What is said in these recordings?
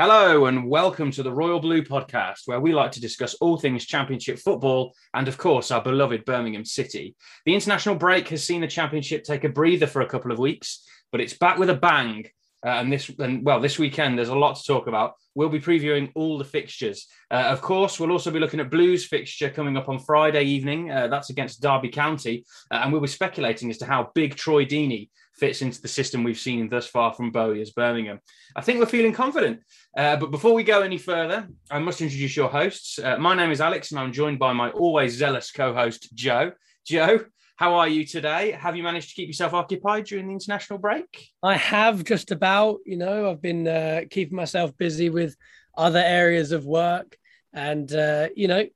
Hello and welcome to the Royal Blue podcast, where we like to discuss all things Championship football and, of course, our beloved Birmingham City. The international break has seen the Championship take a breather for a couple of weeks, but it's back with a bang. Uh, and this, and well, this weekend there's a lot to talk about. We'll be previewing all the fixtures. Uh, of course, we'll also be looking at Blues fixture coming up on Friday evening. Uh, that's against Derby County, uh, and we'll be speculating as to how big Troy Deeney fits into the system we've seen thus far from Bowyer Birmingham. I think we're feeling confident. Uh, but before we go any further, I must introduce your hosts. Uh, my name is Alex, and I'm joined by my always zealous co-host Joe. Joe, how are you today? Have you managed to keep yourself occupied during the international break? I have just about. You know, I've been uh, keeping myself busy with other areas of work, and uh, you know,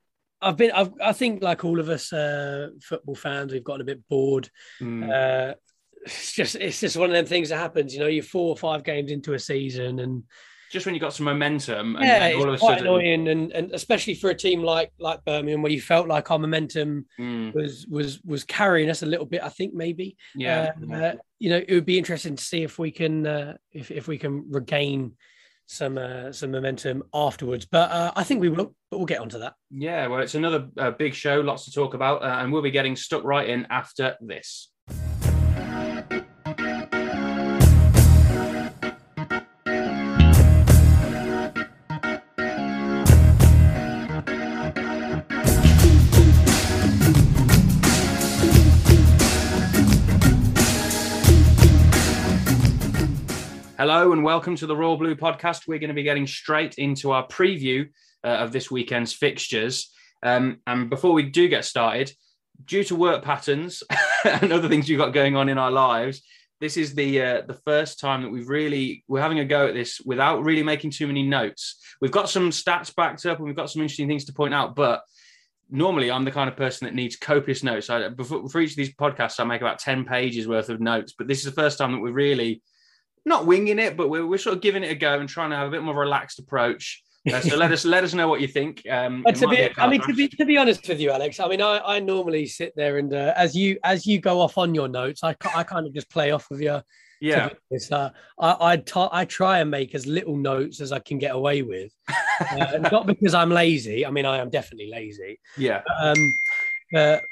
I've been. I've, i think, like all of us uh, football fans, we've gotten a bit bored. Mm. It's just, it's just one of them things that happens. You know, you're four or five games into a season, and just when you got some momentum. And, yeah, all it's quite sudden... annoying, and, and especially for a team like like Birmingham, where you felt like our momentum mm. was was was carrying us a little bit. I think maybe. Yeah. Uh, uh, you know, it would be interesting to see if we can uh, if if we can regain some uh, some momentum afterwards. But uh, I think we will. But we'll get onto that. Yeah, well, it's another uh, big show, lots to talk about, uh, and we'll be getting stuck right in after this. Hello and welcome to the Royal Blue podcast. We're going to be getting straight into our preview uh, of this weekend's fixtures. Um, and before we do get started, due to work patterns and other things we've got going on in our lives, this is the uh, the first time that we've really we're having a go at this without really making too many notes. We've got some stats backed up and we've got some interesting things to point out, but normally I'm the kind of person that needs copious notes. I, before, for each of these podcasts, I make about 10 pages worth of notes, but this is the first time that we're really not winging it, but we're, we're sort of giving it a go and trying to have a bit more relaxed approach. Uh, so let us let us know what you think. Um, to be, be I mean, to be to be honest with you, Alex. I mean, I, I normally sit there and uh, as you as you go off on your notes, I, I kind of just play off of your. Yeah. Uh, I I, t- I try and make as little notes as I can get away with, uh, not because I'm lazy. I mean, I am definitely lazy. Yeah. Um,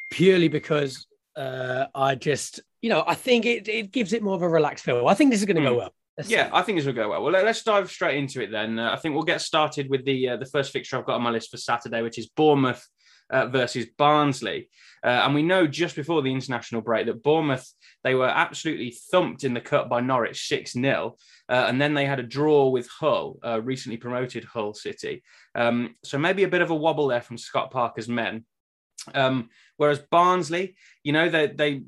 purely because uh, I just you know, I think it, it gives it more of a relaxed feel. I think this is going to mm. go hmm. well. Let's yeah, see. I think this will go well. Well, let, us dive straight into it then. Uh, I think we'll get started with the uh, the first fixture I've got on my list for Saturday, which is Bournemouth uh, versus Barnsley. Uh, and we know just before the international break that Bournemouth they were absolutely thumped in the cup by Norwich six 0 uh, and then they had a draw with Hull, uh, recently promoted Hull City. Um, so maybe a bit of a wobble there from Scott Parker's men. Um, whereas Barnsley, you know, they they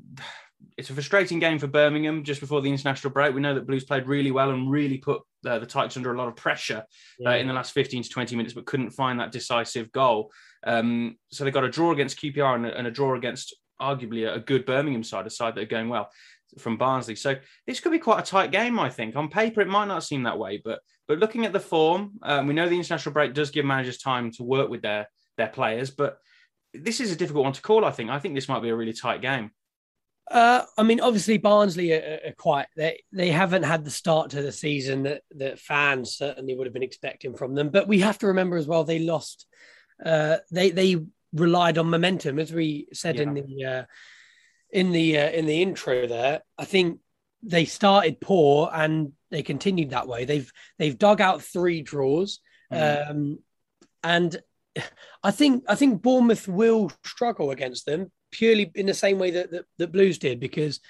it's a frustrating game for Birmingham just before the international break. We know that Blues played really well and really put uh, the Tykes under a lot of pressure uh, yeah. uh, in the last 15 to 20 minutes, but couldn't find that decisive goal. Um, so they got a draw against QPR and a, and a draw against arguably a, good Birmingham side, a side that are going well from Barnsley. So this could be quite a tight game, I think. On paper, it might not seem that way, but but looking at the form, um, we know the international break does give managers time to work with their their players, but this is a difficult one to call. I think. I think this might be a really tight game. Uh, I mean, obviously Barnsley are, are, quite they they haven't had the start to the season that that fans certainly would have been expecting from them. But we have to remember as well they lost. Uh, they they relied on momentum, as we said yeah. in the uh, in the uh, in the intro. There, I think they started poor and they continued that way. They've they've dug out three draws, mm. um, and I think I think Bournemouth will struggle against them purely in the same way that, that, Blues did, because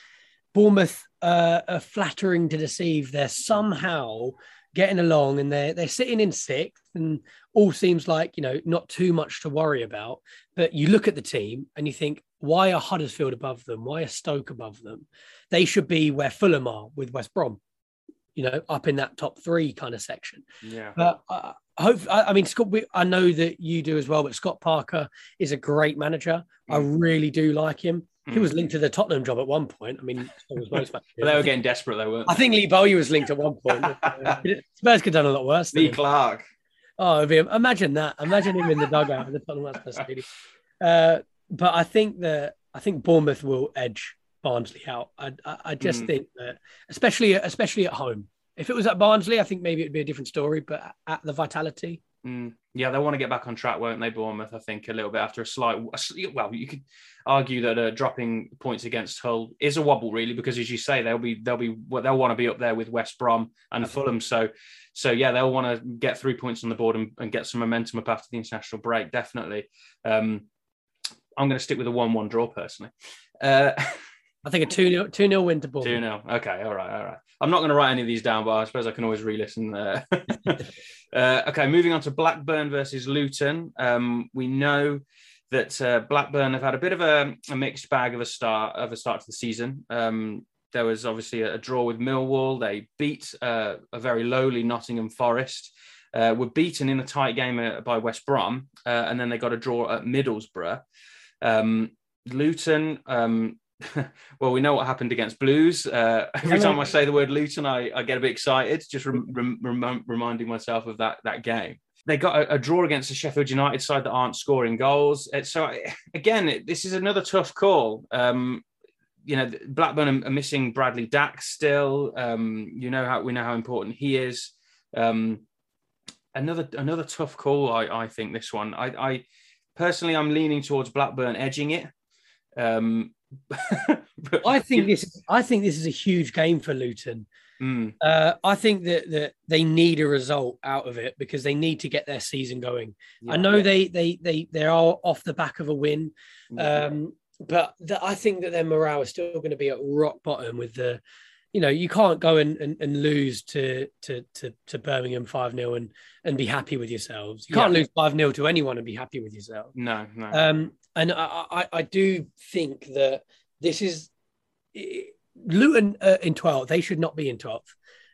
Bournemouth uh, are flattering to deceive. They're somehow getting along and they're they're sitting in sixth and all seems like you know not too much to worry about. But you look at the team and you think why are Huddersfield above them? Why are Stoke above them? They should be where Fulham are with West Brom you know up in that top 3 kind of section yeah but uh, hope I, mean Scott. I know that you do as well, but Scott Parker is a great manager. Mm. I really do like him. Mm. He was linked to the Tottenham job at one point. I mean, was most but they were getting desperate, though, weren't they? I think Lee Bowyer was linked at one point. Spurs could have done a lot worse. Lee Clark. Oh, imagine that! Imagine him in the dugout in the Tottenham Hotspur Stadium. Uh, but I think that I think Bournemouth will edge Barnsley out. I, I, I just mm. think that, especially especially at home, If it was at Barnsley, I think maybe it'd be a different story. But at the Vitality, Mm, yeah, they want to get back on track, won't they, Bournemouth? I think a little bit after a slight. Well, you could argue that uh, dropping points against Hull is a wobble, really, because as you say, they'll be they'll be they'll want to be up there with West Brom and Fulham. So, so yeah, they'll want to get three points on the board and, and get some momentum up after the international break. Definitely. Um, I'm going to stick with a one-one draw personally. Uh, I think a 2 0 two nil win to Bournemouth. 2 0. Okay. All right. All right. I'm not going to write any of these down, but I suppose I can always re listen. Uh, uh, okay. Moving on to Blackburn versus Luton. Um, we know that uh, Blackburn have had a bit of a, a, mixed bag of a start of a start to the season. Um, there was obviously a, a, draw with Millwall. They beat uh, a very lowly Nottingham Forest. Uh, were beaten in a tight game uh, by West Brom, and then they got a draw at Middlesbrough. Um, Luton um, well, we know what happened against Blues. Uh, every time I say the word Luton, I, I get a bit excited, just rem- rem- reminding myself of that that game. They got a, a, draw against the Sheffield United side that aren't scoring goals. So again, this is another tough call. Um, you know, Blackburn are, missing Bradley Dack still. Um, you know how we know how important he is. Um, another another tough call. I, I think this one. I, I personally, I'm leaning towards Blackburn edging it. Um, I think this. I think this is a huge game for Luton. Mm. Uh, I think that that they need a result out of it because they need to get their season going. Yeah, I know yeah. they they they they are off the back of a win, um, but the, I think that their morale is still going to be at rock bottom with the. You know, you can't go and, and, and lose to, to to to Birmingham 5 0 and, and be happy with yourselves. You can't yeah. lose 5 0 to anyone and be happy with yourself. No, no. Um, and I, I, I do think that this is Luton uh, in 12th. They should not be in 12th.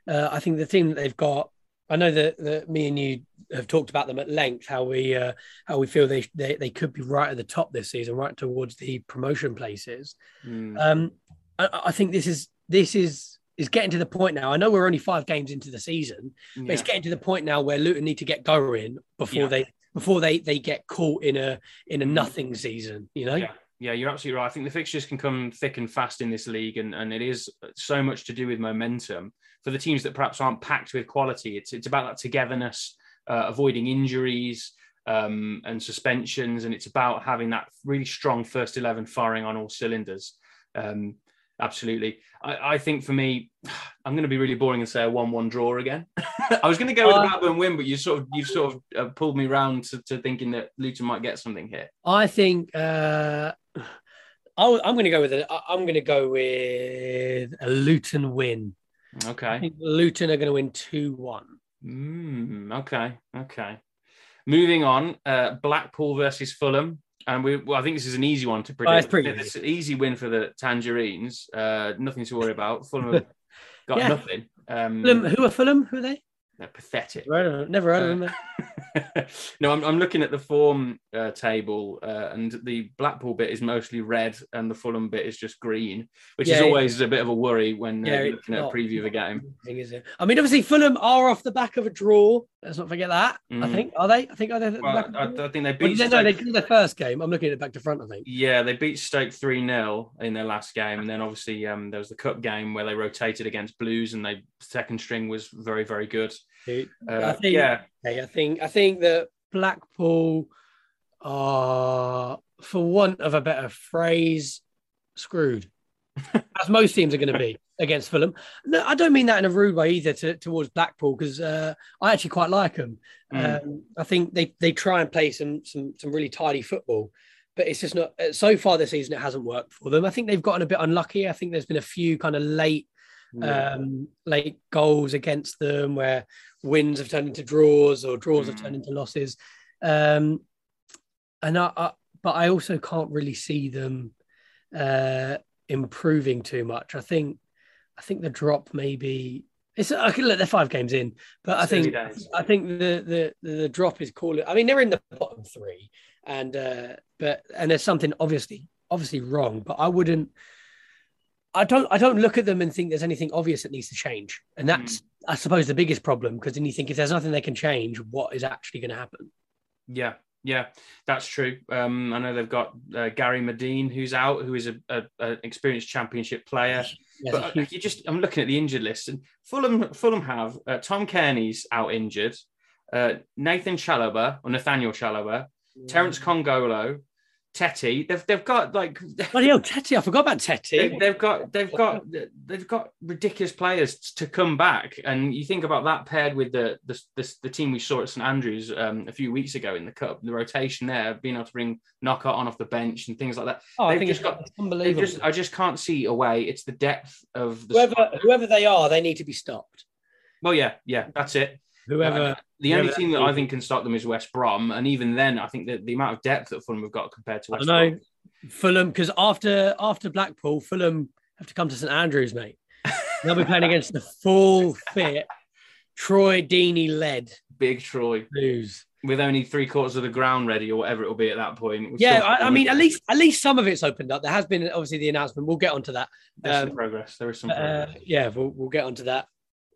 Uh, I think the team that they've got. I know that, that me and you have talked about them at length. How we uh, how we feel they, they they could be right at the top this season, right towards the promotion places. Mm. Um, I, I, think this is this is is getting to the point now. I know we're only five games into the season, but it's getting to the point now where Luton need to get going before yeah. they before they they get caught in a in a mm. nothing season. You know. Yeah. Yeah, you're absolutely right. I think the fixtures can come thick and fast in this league, and, and it is so much to do with momentum for the teams that perhaps aren't packed with quality. It's it's about that togetherness, uh, avoiding injuries um, and suspensions, and it's about having that really strong first eleven firing on all cylinders. Um, absolutely. I, I, think for me, I'm going to be really boring and say a one-one draw again. I was going to go with uh, a Blackburn win, but you sort of you've sort of uh, pulled me round to, to, thinking that Luton might get something here. I think uh, I, am going to go with it. I'm going to go with a Luton win. Okay. Luton are going to win two-one. Mm, okay. Okay. Moving on, uh, Blackpool versus Fulham. And we, well, I think this is an easy one to predict. Oh, it's pretty it's an easy win for the Tangerines. Uh, nothing to worry about. Fulham got yeah. nothing. Um, Fulham, who are Fulham? Who are they? They're pathetic. Never heard of them. no, I'm, I'm looking at the form uh, table, uh, and the Blackpool bit is mostly red, and the Fulham bit is just green, which yeah, is always a bit of a worry when uh, yeah, looking at a preview of a game. Is it? I mean, obviously Fulham are off the back of a draw. Let's not forget that. Mm. I think are they? I think are they? Well, I, I, think they beat. Well, no, they did their first game. I'm looking at it back to front. I think. Yeah, they beat Stoke three 0 in their last game, and then obviously um, there was the cup game where they rotated against Blues, and they second string was very very good. Uh, I think, yeah, I think I think that Blackpool are, for want of a better phrase, screwed. As most teams are going to be against Fulham. No, I don't mean that in a rude way either to, towards Blackpool because uh, I actually quite like them. Mm. Um, I think they they try and play some some some really tidy football, but it's just not. So far this season, it hasn't worked for them. I think they've gotten a bit unlucky. I think there's been a few kind of late yeah. um, late goals against them where wins have turned into draws or draws mm. have turned mm. into losses. Um, and I, I, but I also can't really see them uh, improving too much. I think, I think the drop maybe it's I can let they're five games in, but I think I think the, the the drop is calling. I mean, they're in the bottom three, and uh, but and there's something obviously obviously wrong, but I wouldn't I don't I don't look at them and think there's anything obvious that needs to change. And that's mm. I suppose the biggest problem because then you think if there's nothing they can change, what is actually going to happen? Yeah. Yeah, that's true. Um, I know they've got uh, Gary Madine, who's out, who is a, a, a experienced championship player. Yes, but uh, you just, I'm looking at the injured list, and Fulham, Fulham have uh, Tom Cairney's out injured, uh, Nathan Chalobah or Nathaniel Chalobah, Terence Kongolo, Tete. They've they've got like Bloody hell, Tete. I forgot about Tete. They've, they've got they've got they've got ridiculous players to come back, and you think about that paired with the the, the, the team we saw at St Andrews um, a few weeks ago in the cup, the rotation there, being able to bring Knockaert on off the bench and things like that. Oh, I They've think just it's, got- unbelievable. Just, I just can't see a way. It's the depth of the whoever whoever they are, they need to be stopped. Well, yeah, yeah, that's it. Whoever. The only whoever team that I think can stop them is West Brom, and even then, I think that the amount of depth that Fulham have got compared to I West know. Brom. Fulham, because after after Blackpool, Fulham have to come to St Andrews, mate. They'll be playing against the full fit Troy Deeney led Big Troy Blues. with only three quarters of the ground ready, or whatever it will be at that point. Yeah, I, I mean, at least at least some of it's opened up. There has been obviously the announcement. We'll get onto that. there's some um, progress. There is some Uh, yeah, we'll, we'll get onto that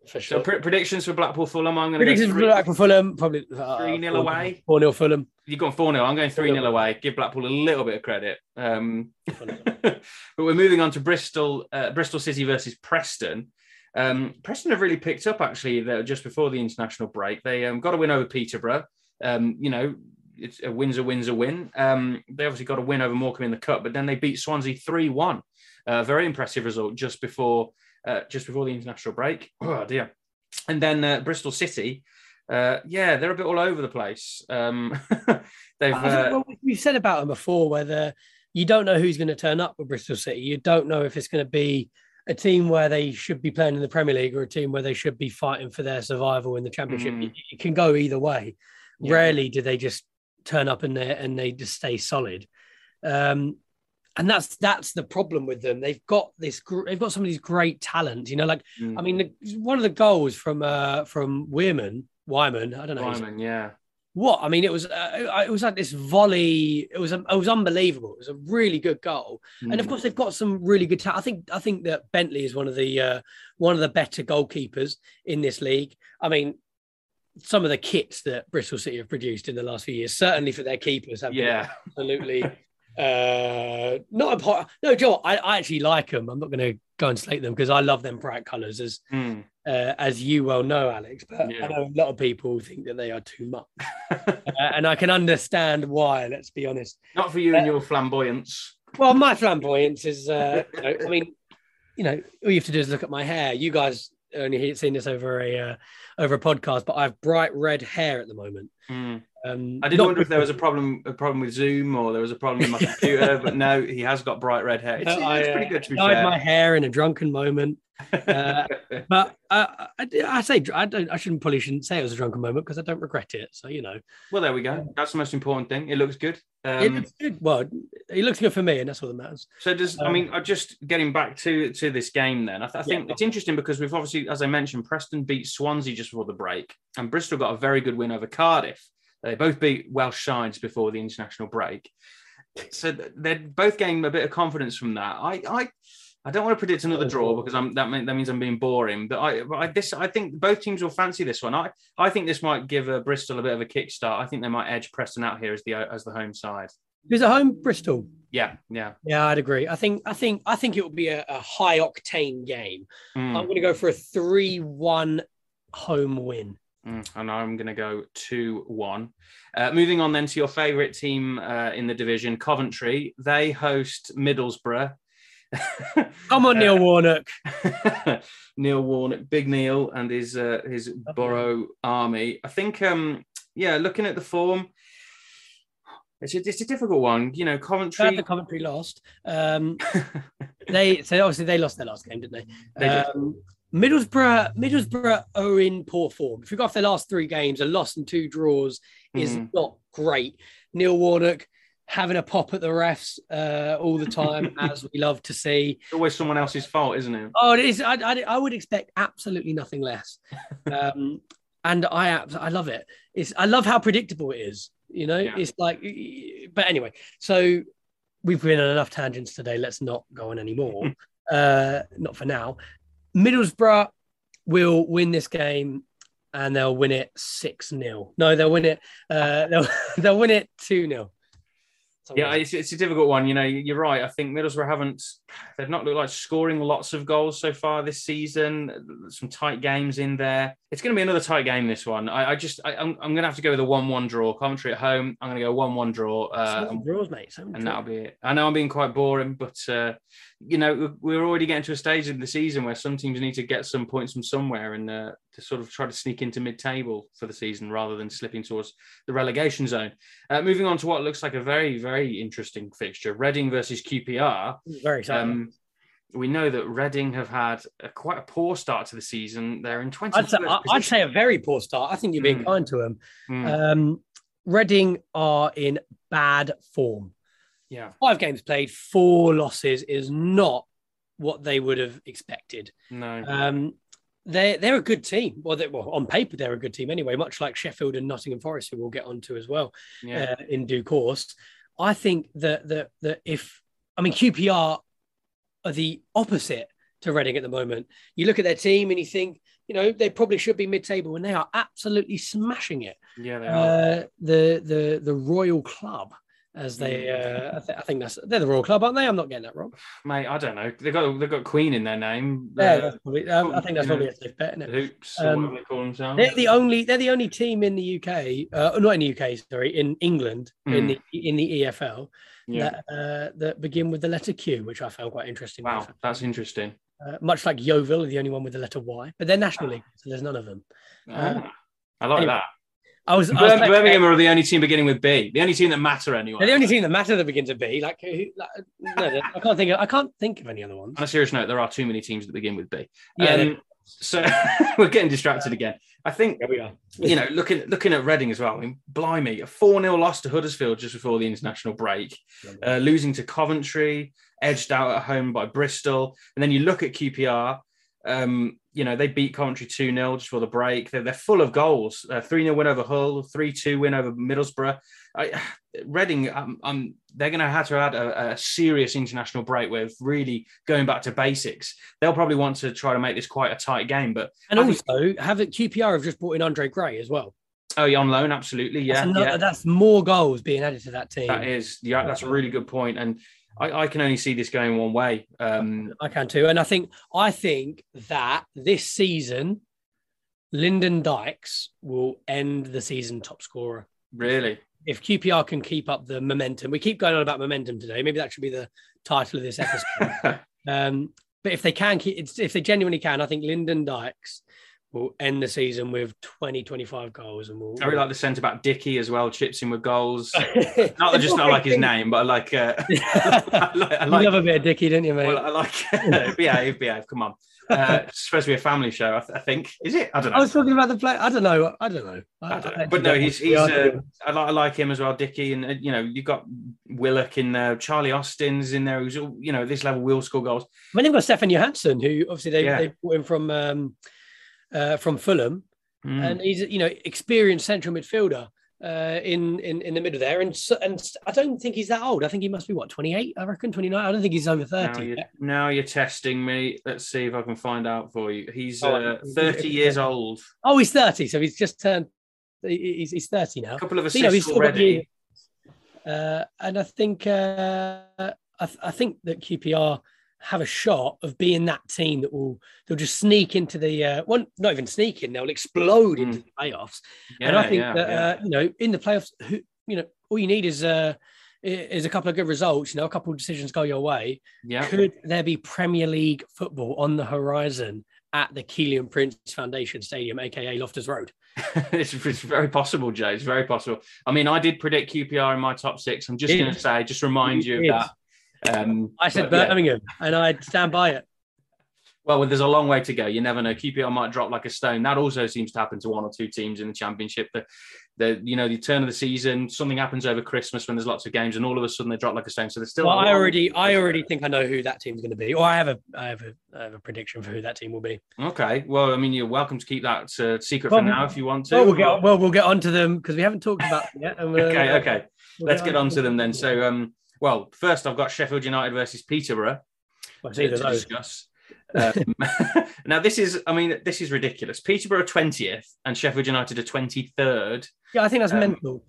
for So pre- predictions for Blackpool Fulham. I'm going to Predictions go for Blackpool Fulham probably uh, 3-0 away. Four 0 Fulham. You've gone 4 0. I'm going 3 0 away. Give Blackpool a little bit of credit. Um, but we're moving on to Bristol, uh, Bristol City versus Preston. Um, Preston have really picked up actually just before the international break. They um, got a win over Peterborough. Um, you know, it's a win's a win's a win. Um, they obviously got a win over Morecambe in the cup, but then they beat Swansea 3 1. Uh, very impressive result just before uh, just before the international break. Oh dear. And then uh, Bristol City, uh, yeah, they're a bit all over the place. Um, they've uh, we've said about them before, whether you don't know who's going to turn up with Bristol City, you don't know if it's going to be a team where they should be playing in the Premier League or a team where they should be fighting for their survival in the Championship. Mm. It, can go either way. Yeah. Rarely do they just turn up in there and they just stay solid. Um, and that's that's the problem with them. They've got this. They've got some of these great talent. You know, like mm, I mean, the, one of the goals from uh from Weirman, Wyman. I don't know. Wyman, yeah. what I mean, it was uh, it was like this volley. It was it was unbelievable. It was a really good goal, and of Mm. course they've got some really good talent. I think I think that Bentley is one of the uh, one of the better goalkeepers in this league. I mean, some of the kits that Bristol City have produced in the last few years, certainly for their keepers, have been yeah, absolutely uh not a part. No, Joe, I, I actually like them. I'm not going to go and slate them because I love them bright colours, as Mm. uh, as you well know, Alex. But Yeah. I know a lot of people think that they are too much, uh, and I can understand why. Let's be honest. not for you and your flamboyance. Well, my flamboyance is, uh, you know, I mean, you know, all you have to do is look at my hair. You guys only seen this over a uh, over a podcast, but I have bright red hair at the moment. Mm. Um, I did wonder if there was a problem a problem with Zoom or there was a problem with my computer, but no, he has got bright red hair. It's, I, it's uh, pretty good to be dyed fair. my hair in a drunken moment. uh, But uh, I, I say I don't. I shouldn't probably shouldn't say it was a drunken moment because I don't regret it. So you know, well, there we go. That's the most important thing. It looks good. it Um, looks good. Well, it looks good for me, and that's all that matters. So does I Um, mean, I just getting back to to this game then. I, th- I think Yeah. it's interesting because we've obviously, as I mentioned, Preston beat Swansea just before the break, and Bristol got a very good win over Cardiff. They both beat Welsh sides before the international break, so they're both gaining a bit of confidence from that. I I. I don't want to predict another draw because I'm that, mean, that means I'm being boring. But I, I this I think both teams will fancy this one. I, I think this might give uh, Bristol a bit of a kickstart. I think they might edge Preston out here as the as the home side. Is it home Bristol? Yeah, yeah. Yeah, I'd agree. I think I think I think it will be a, a high octane game. Mm. I'm going to go for a three-one home win. Mm, and I'm going to go 2 1. Uh, moving on then to your favourite team uh, in the division, Coventry. They host Middlesbrough. Come on, Uh, Neil Warnock. Neil Warnock, Big Neil, and his uh, his Boro army. I think, um, yeah, looking at the form, it's a, it's a difficult one. You know, Coventry. Coventry lost. Um, they so obviously they lost their last game, didn't they? They. Um, Middlesbrough, Middlesbrough are in poor form. If you go off their last three games, a loss and two draws is Mm. not great. Neil Warnock having a pop at the refs uh, all the time, as we love to see. It's always someone else's fault, isn't it? Oh, it is. I, I, I would expect absolutely nothing less. Um, and I I love it. It's I love how predictable it is. You know, Yeah. it's like. But anyway, so we've been on enough tangents today. Let's not go on anymore. uh, not for now. Middlesbrough will win this game. and they'll win it 6 0. No, they'll win it. Uh, they'll, they'll win it 2 0. Yeah, it's, it's a difficult one. You know, you're right. I think Middlesbrough haven't, they've not looked like scoring lots of goals so far this season. Some tight games in there. It's going to be another tight game, this one. I, I just, I, am I'm, I'm going to have to go with a 1 1 draw. Coventry at home, I'm going to go 1 1 draw. Uh, draws, mate. and that'll be it. I know I'm being quite boring, but, uh, you know, we're already getting to a stage in the season where some teams need to get some points from somewhere and uh, to sort of try to sneak into mid table for the season rather than slipping towards the relegation zone. Uh, moving on to what looks like a very, very interesting fixture Reading versus QPR. Very exciting. Um, we know that Reading have had a, quite a poor start to the season. They're in 20. I'd say, I'd say a very poor start. I think you're being mm. kind to them. Mm. Um, Reading are in bad form. Yeah. Five games played, four losses is not what they would have expected. No. Um, they're they're a good team. Well, well, on paper they're a good team anyway. Much like Sheffield and Nottingham Forest, who we'll get onto as well yeah. uh, in due course. I think that that that if I mean QPR are the opposite to Reading at the moment. You look at their team and you think, you know, they probably should be mid-table, and they are absolutely smashing it. Yeah, they are. Uh, the the the Royal Club as they. Mm. Uh, I, th- I, think that's they're the Royal Club, aren't they? I'm not getting that wrong, mate. I don't know. They got they got Queen in their name. Yeah, probably, um, I think that's probably a safe bet. Isn't it? Hoops, um, they call themselves. They're the only they're the only team in the UK, uh, not in the UK, sorry, in England mm. in the in the EFL yeah. that uh, that begin with the letter Q, which I found quite interesting. Wow, that's interesting. Uh, much like Yeovil, the only one with the letter Y, but they're National ah. League, so there's none of them. Ah. I like anyway, that. I was, I was Birmingham are the only team beginning with B. The only team that matter anyway. They're the only team that matter that begins with B. Like, like no, I can't think. Of, I can't think of any other ones. On a serious note, there are too many teams that begin with B. Yeah. Um, so we're getting distracted again. I think we are. you know, looking looking at Reading as well. I mean, blimey, a four 0 loss to Huddersfield just before the international break, uh, losing to Coventry, edged out at home by Bristol, and then you look at QPR. Um, you know, they beat Coventry 2 0 just for the break. They're, they're full of goals. 3 0 win over Hull, 3 2 win over Middlesbrough. I, Reading, um, um, they're going to have to add a, a, serious international break with really going back to basics. They'll probably want to try to make this quite a tight game. But and also, think, have it, QPR have just brought in Andre Gray as well. Oh, yeah, on loan, absolutely. Yeah, that's, another, yeah. that's more goals being added to that team. That is, yeah, that's a really good point. And I, I, can only see this going one way. Um, I can too, and I think I think that this season, Lyndon Dykes will end the season top scorer. Really? If QPR can keep up the momentum, we keep going on about momentum today. Maybe that should be the title of this episode. um, but if they can keep, if they genuinely can, I think Lyndon Dykes will end the season with 20, 25 goals. And we'll, I really like the centre back Dickie as well, chips in with goals. not that just not like his name, but I like. Uh, I like, I like you love a bit of Dickie, don't you, mate? Well, I like. Uh, behave, behave. Come on. Uh, it's supposed to be a family show, I, th- I, think. Is it? I don't know. I was talking about the play. I don't know. I don't know. I, don't know. But no, he's he's. Uh, I like I like him as well, Dickie, and uh, you know you got Willock in there, Charlie Austin's in there, who's you know this level will score goals. I mean, they've got Stefan Johansen, who obviously they yeah. they brought him from. Um, uh, from Fulham, mm. and he's you know experienced central midfielder uh, in in in the middle there, and and I don't think he's that old. I think he must be what twenty eight. I reckon twenty nine. I don't think he's over thirty. Now you're, now you're, testing me. Let's see if I can find out for you. He's oh, uh, thirty years old. Oh, he's thirty. So he's just turned. He's, he's thirty now. A couple of assists so, you know, already. Uh, and I think uh, I, th- I think that QPR have a shot of being that team that will they'll just sneak into the uh, well, not even sneak in, they'll explode mm. into the playoffs. Yeah, and I think yeah, that yeah. uh, you know in the playoffs, who, you know, all you need is uh is a couple of good results. You know, a couple of decisions go your way. Yeah. Could there be Premier League football on the horizon at the Kiyan Prince Foundation Stadium, aka Loftus Road? it's, it's, very possible, Jay. It's very possible. I mean, I did predict QPR in my top six. I'm just going to say, just remind you, you of that. Um, I said but, Birmingham, yeah. and I'd stand by it. Well, there's a long way to go. You never know. QPR might drop like a stone. That also seems to happen to one or two teams in the championship. The, the you know the turn of the season, something happens over Christmas when there's lots of games, and all of a sudden they drop like a stone. So there's still. Well, I already, I already think I know who that team's going to be, or I have a, I have a, I have a prediction for who that team will be. Okay. Well, I mean, you're welcome to keep that uh, secret well, for now if you want to. Well, we'll get, well, we'll get onto them because we haven't talked about them yet. okay. Okay. We'll Let's get, get on to them then. So, um, well, first I've got Sheffield United versus Peterborough well, to, to discuss. Um, now this is, I mean, this is ridiculous. Peterborough twentieth and Sheffield United are twenty third. Yeah, I think that's Um, mental.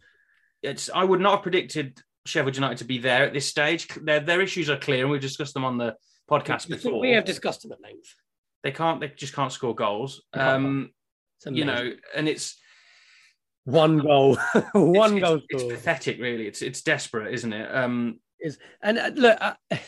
It's I would not have predicted Sheffield United to be there at this stage. Their their issues are clear, and we've discussed them on the podcast before. We have discussed them at length. they can't, they just can't score goals. Um, you know, and it's one goal, one it's, goal It's, it's pathetic, really. It's it's desperate, isn't it? Um, is And uh, look, I,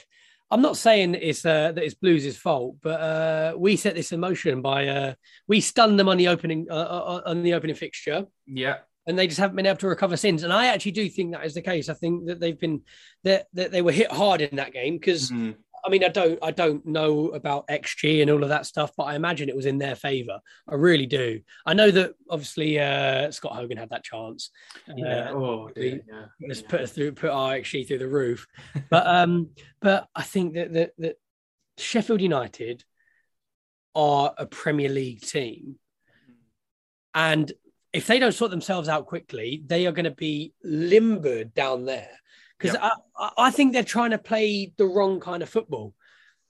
I'm not saying it's uh, that it's Blues' fault, but uh, we set this in motion by uh, we stunned them on the opening uh, uh, on the opening fixture, yeah, and they just haven't been able to recover since. And I actually do think that is the case. I think that they've been that that they were hit hard in that game because Mm. I mean I don't I don't know about XG and all of that stuff, but I imagine it was in their favour. I really do. I know that obviously uh, Scott Hogan had that chance. yeah. Uh, oh, dear, yeah. let's yeah. put us through put our XG through the roof. But um, but I think that that, that Sheffield United are a Premier League team, and if they don't sort themselves out quickly, they are going to be limbered down there. Because I, I- I think they're trying to play the wrong kind of football.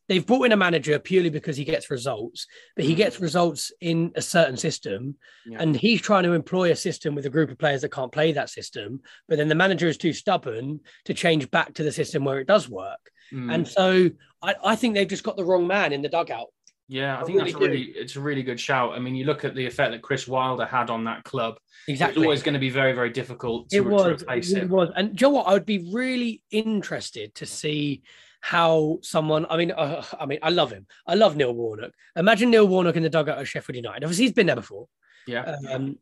They've brought in a manager purely because he gets results, but he Mm. gets results in a certain system. And he's trying to employ a system with a group of players that can't play that system. But then the manager is too stubborn to change back to the system where it does work. Mm. And so I, I think they've just got the wrong man in the dugout. Yeah, I I think that's a really really it's a really good shout. I mean, you look at the effect that Chris Wilder had on that club. Exactly. It's always going to be very, very difficult to, it to was, replace it really was. And Joe, what I would be really interested to see how someone. I mean, uh, I mean, I love him. I love Neil Warnock. Imagine Neil Warnock in the dugout of Sheffield United. Obviously, he's been there before. Yeah, Um,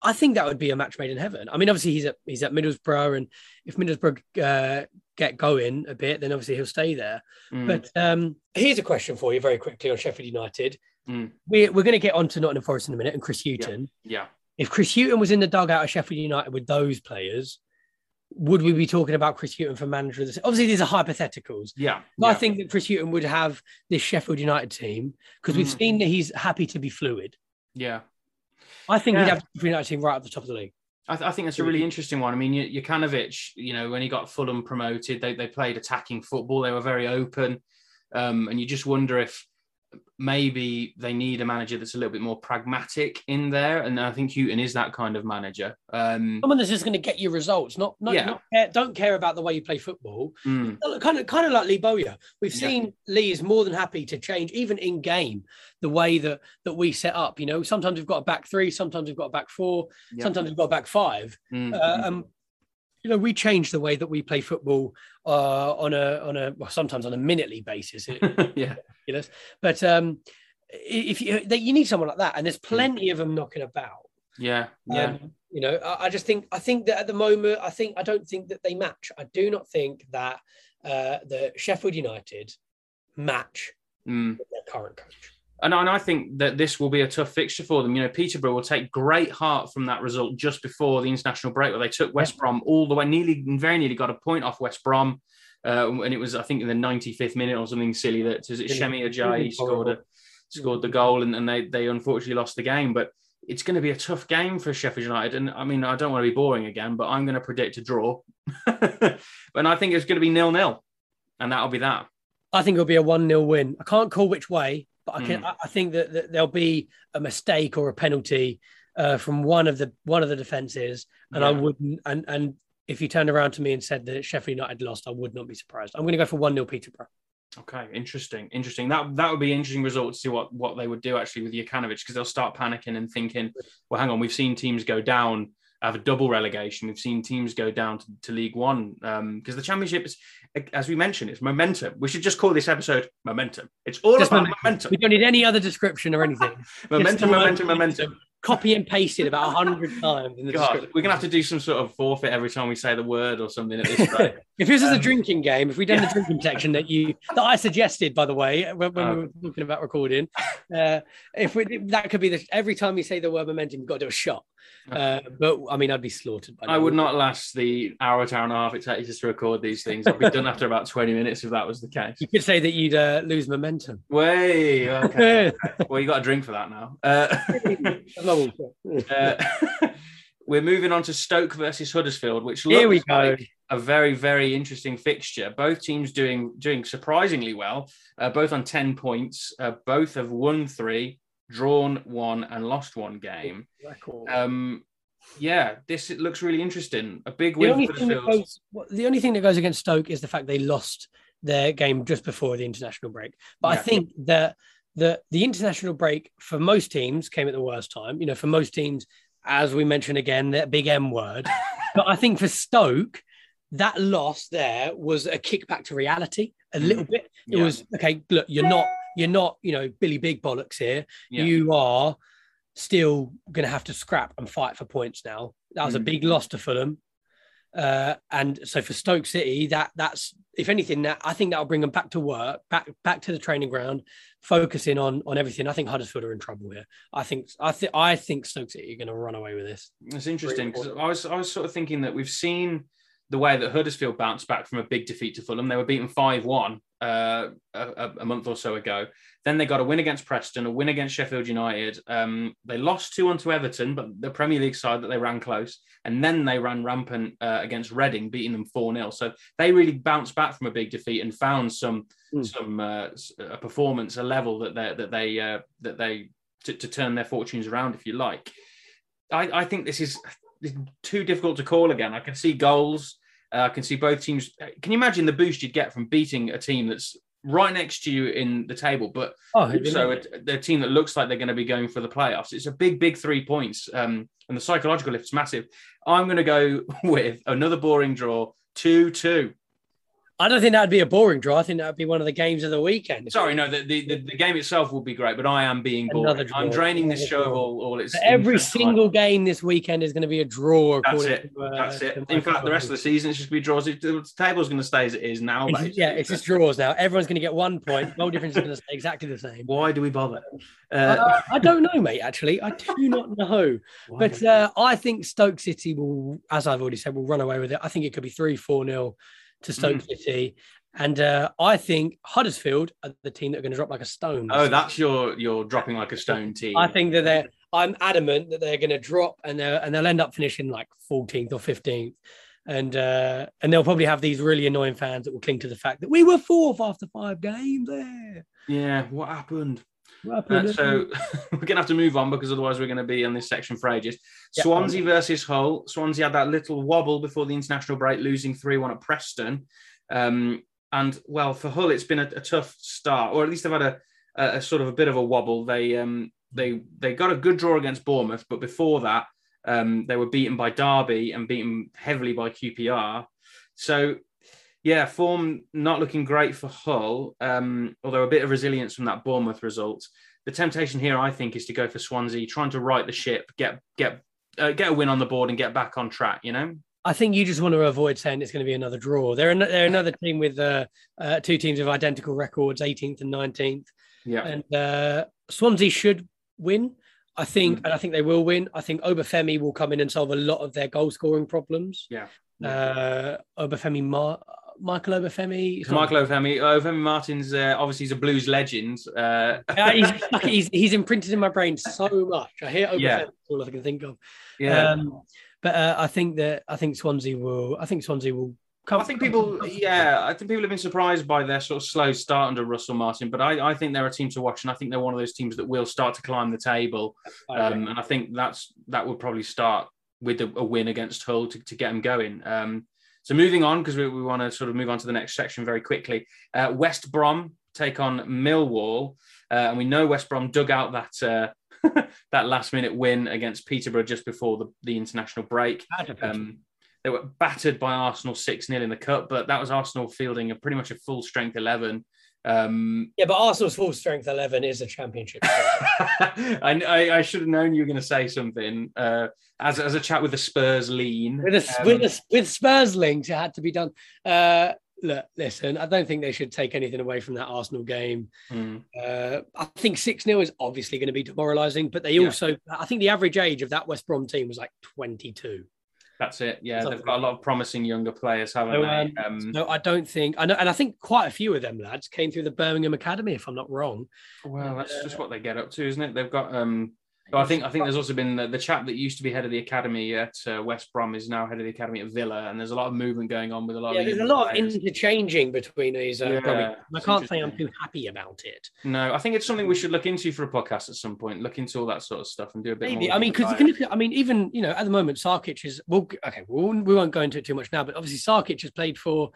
I think that would be a match made in heaven. I mean, obviously he's at he's at Middlesbrough, and if Middlesbrough uh, get going a bit, then obviously he'll stay there. Mm. But um, here's a question for you, very quickly on Sheffield United. Mm. We're we're going to get on to Nottingham Forest in a minute, and Chris Hughton. yeah, If Chris Hughton was in the dugout of Sheffield United with those players, would we be talking about Chris Hughton for manager of the? Obviously, these are hypotheticals. yeah, But yeah. I think that Chris Hughton would have this Sheffield United team because we've Mm. seen that he's happy to be fluid. yeah. I think Yeah. he'd have the United team right at the top of the league. I, th- I think that's a really interesting one. I mean, you, Jokanovic, you know, when he got Fulham promoted, they, they played attacking football. They were very open. Um, and you just wonder if maybe they need a manager that's a little bit more pragmatic in there. And I think Hughton is that kind of manager. Um, Someone that's just going to get you results, not not, Yeah. not care, don't care about the way you play football. mm, Kind of kind of like Lee Bowyer. We've Yeah. seen Lee is more than happy to change even in game the way that that we set up. You know, sometimes we've got a back three, sometimes we've got a back four, yeah. sometimes we've got a back five. Mm, Uh, mm. You know, we change the way that we play football uh, on a on a well, sometimes on a minutely basis. Yeah. ridiculous. But um, if you you need someone like that, and there's plenty of them knocking about. Yeah. Yeah. Um, you know, I, I just think I think that at the moment, I think I don't think that they match. I do not think that uh, the Sheffield United match Mm. with their current coach. And, and I think that this will be a tough fixture for them. You know, Peterborough will take great heart from that result just before the international break, where they took West Brom all the way, nearly, very nearly got a point off West Brom. Uh, and it was, I think, in the 95th minute or something silly that was it Semi Ajayi scored a, scored the goal, and, and they they unfortunately lost the game. But it's going to be a tough game for Sheffield United. And I mean, I don't want to be boring again, but I'm going to predict a draw. and I think it's going to be nil nil, and that'll be that. I think it'll be a one 0 win. I can't call which way, but I can. Hmm. I, think that, that there'll be a mistake or a penalty uh, from one of the one of the defenses, and I wouldn't. And and if you turned around to me and said that Sheffield United lost, I would not be surprised. I'm going to go for one 0 Peterborough. Okay, interesting, interesting. That that would be an interesting result to see what what they would do actually with Jokanovic because they'll start panicking and thinking, well, hang on, we've seen teams go down, have a double relegation. We've seen teams go down to, to League One um, because the Championship is, as we mentioned, it's momentum. We should just call this episode momentum. It's all Just about momentum. momentum, We don't need any other description or anything. momentum, the momentum, momentum. Copy and paste it about a hundred times in the God, we're gonna have to do some sort of forfeit every time we say the word or something at this rate. If this was a Um, drinking game, if we'd done the drinking section that you that I suggested, by the way, when, when Oh. we were talking about recording, uh, if we that could be the every time we say the word momentum, you've got to do a shot. Uh, but I mean, I'd be slaughtered. By I would not last the hour, hour and a half it takes us to record these things. I'd be done after about 20 minutes if that was the case. You could say that you'd uh, lose momentum. Way, okay. well, you got a drink for that now. Uh, That's not bullshit. uh, we're moving on to Stoke versus Huddersfield, which looks Here we go. like a very, very interesting fixture. Both teams doing doing surprisingly well, uh, both on 10 points. Uh, both have won three, drawn one, and lost one game. Um, yeah, this it looks really interesting. A big the win only for thing that goes well, the only thing that goes against Stoke is the fact they lost their game just before the international break. But I think that the the international break for most teams came at the worst time. You know, for most teams, as we mentioned again, that big M word. but I think for Stoke, that loss there was a kick back to reality a Mm. little bit. It Yeah. was okay. Look, you're not you're not you know Billy Big Bollocks here. Yeah. You are still going to have to scrap and fight for points now. That was a Mm. big loss to Fulham. Uh, and so for Stoke City, that that's if anything, that I think that'll bring them back to work, back back to the training ground, focusing on on everything. I think Huddersfield are in trouble here. I think I think I think Stoke City are going to run away with this. It's interesting because. I was I was sort of thinking that we've seen the way that Huddersfield bounced back from a big defeat to Fulham. They were beaten five one uh, a, a month or so ago. Then they got a win against Preston, a win against Sheffield United. Um, they lost two one to Everton, but the Premier League side that they ran close, and then they ran rampant uh, against Reading, beating them four 0 So they really bounced back from a big defeat and found some Mm. some uh, a performance, a level that they that they uh, that they to, to turn their fortunes around, if you like. I, I think this is too difficult to call again. I can see goals. Uh, I can see both teams. Can you imagine the boost you'd get from beating a team that's right next to you in the table, but Oh, also a, a team that looks like they're going to be going for the playoffs? It's a big, big three points, um, and the psychological lift is massive. I'm going to go with another boring draw, two-two. I don't think that'd be a boring draw. I think that'd be one of the games of the weekend. Sorry, no, the, the, the, the game itself will be great, but I am being boring. I'm draining this show of all, all its. Every single game this weekend is going to be a draw. That's it. to, uh, That's it. In fact, the rest of the season it's just going to be draws. The table's going to stay as it is now. It's- basically. yeah, it's just draws now. Everyone's going to get one point. Goal difference is going to stay exactly the same. Why do we bother? Uh, Uh, I don't know, mate. Actually, I do not know. But uh, I think Stoke City will, as I've already said, will run away with it. I think it could be three, four nil to Stoke Mm. City, and uh, I think Huddersfield are the team that are going to drop like a stone. oh, that's your your dropping like a stone team. I think that they're. I'm adamant that they're going to drop, and they're, and they'll end up finishing like 14th or 15th. And uh, and they'll probably have these really annoying fans that will cling to the fact that we were fourth after five games. There, Yeah, what happened? Uh, so we're going to have to move on because otherwise we're going to be on this section for ages. Yeah. Swansea versus Hull. Swansea had that little wobble before the international break, losing 3 1 at Preston. Um, and well, for Hull, it's been a, a tough start, or at least they've had a, a, a sort of a bit of a wobble. They um, they they got a good draw against Bournemouth, but before that, um, they were beaten by Derby and beaten heavily by QPR. So yeah, form not looking great for Hull, um, although a bit of resilience from that Bournemouth result. The temptation here, I think, is to go for Swansea, trying to right the ship, get get uh, get a win on the board, and get back on track. You know, I think you just want to avoid saying it's going to be another draw. They're, an, they're another team with uh, uh, two teams of identical records, 18th and 19th. yeah, And uh, Swansea should win, I think, Mm. and I think they will win. I think Obafemi will come in and solve a lot of their goal scoring problems. yeah. Uh, Obafemi, Mar- Michael Obafemi. Michael Ofemi. Ofemi Martin's uh, obviously he's a blues legend. Uh, he's, he's, he's imprinted in my brain so much. I hear Obafemi, Yeah. all I can think of. yeah, Um, but uh, I think that I think Swansea will. I think Swansea will. Come, I think people, yeah, I think people have been surprised by their sort of slow start under Russell Martin, but I, I think they're a team to watch, and I think they're one of those teams that will start to climb the table. Um, and I think that's that would probably start with a, a win against Hull to, to get them going. Um, so moving on because we, we want to sort of move on to the next section very quickly. Uh, West Brom take on Millwall, uh, and we know West Brom dug out that uh, that last minute win against Peterborough just before the, the international break. Um, they were battered by Arsenal 6 0 in the cup, but that was Arsenal fielding a pretty much a full strength 11. Um, yeah, but Arsenal's full strength eleven is a championship. I, I, I should have known you were going to say something. Uh, as, as a chat with the Spurs lean. with a, um, with a, with Spurs links, it had to be done. Uh, look, listen, I don't think they should take anything away from that Arsenal game. hmm. Uh, I think 6 0 is obviously going to be demoralising, but they Yeah. also, I think the average age of that West Brom team was like 22. That's it. Yeah, Something they've got a lot of promising younger players, haven't So, they? um, Um, No, I don't think, I know, and I think quite a few of them lads came through the Birmingham Academy, if I'm not wrong. well, that's just what they get up to, isn't it? They've got um, So I think I think there's also been the, the chap that used to be head of the academy at uh, West Brom is now head of the academy at Villa, and there's a lot of movement going on with a lot Yeah, of. there's a lot of interchanging between these. Uh, Yeah, I can't say I'm too happy about it. No, I think it's something we should look into for a podcast at some point. Look into all that sort of stuff and do a bit Maybe more. I mean because you can look at, I mean even you know at the moment Sarkic is well okay we won't, we won't go into it too much now but obviously Sarkic has played for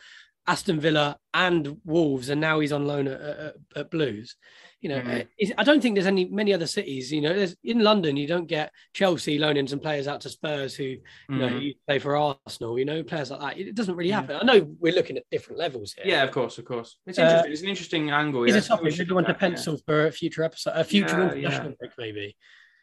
Aston Villa and Wolves and now he's on loan at, at, at Blues. You know Mhm. I don't think there's any many other cities. You know there's in London you don't get Chelsea loaning some players out to Spurs who you know Mhm. who play for Arsenal. You know players like that. It doesn't really Yeah. happen. I know we're looking at different levels here. Yeah, of course, of course. It's Uh, interesting. it's an interesting angle. Is yeah, we something should want to at, yeah. pencil for a future episode, a future Yeah, international yeah. break maybe?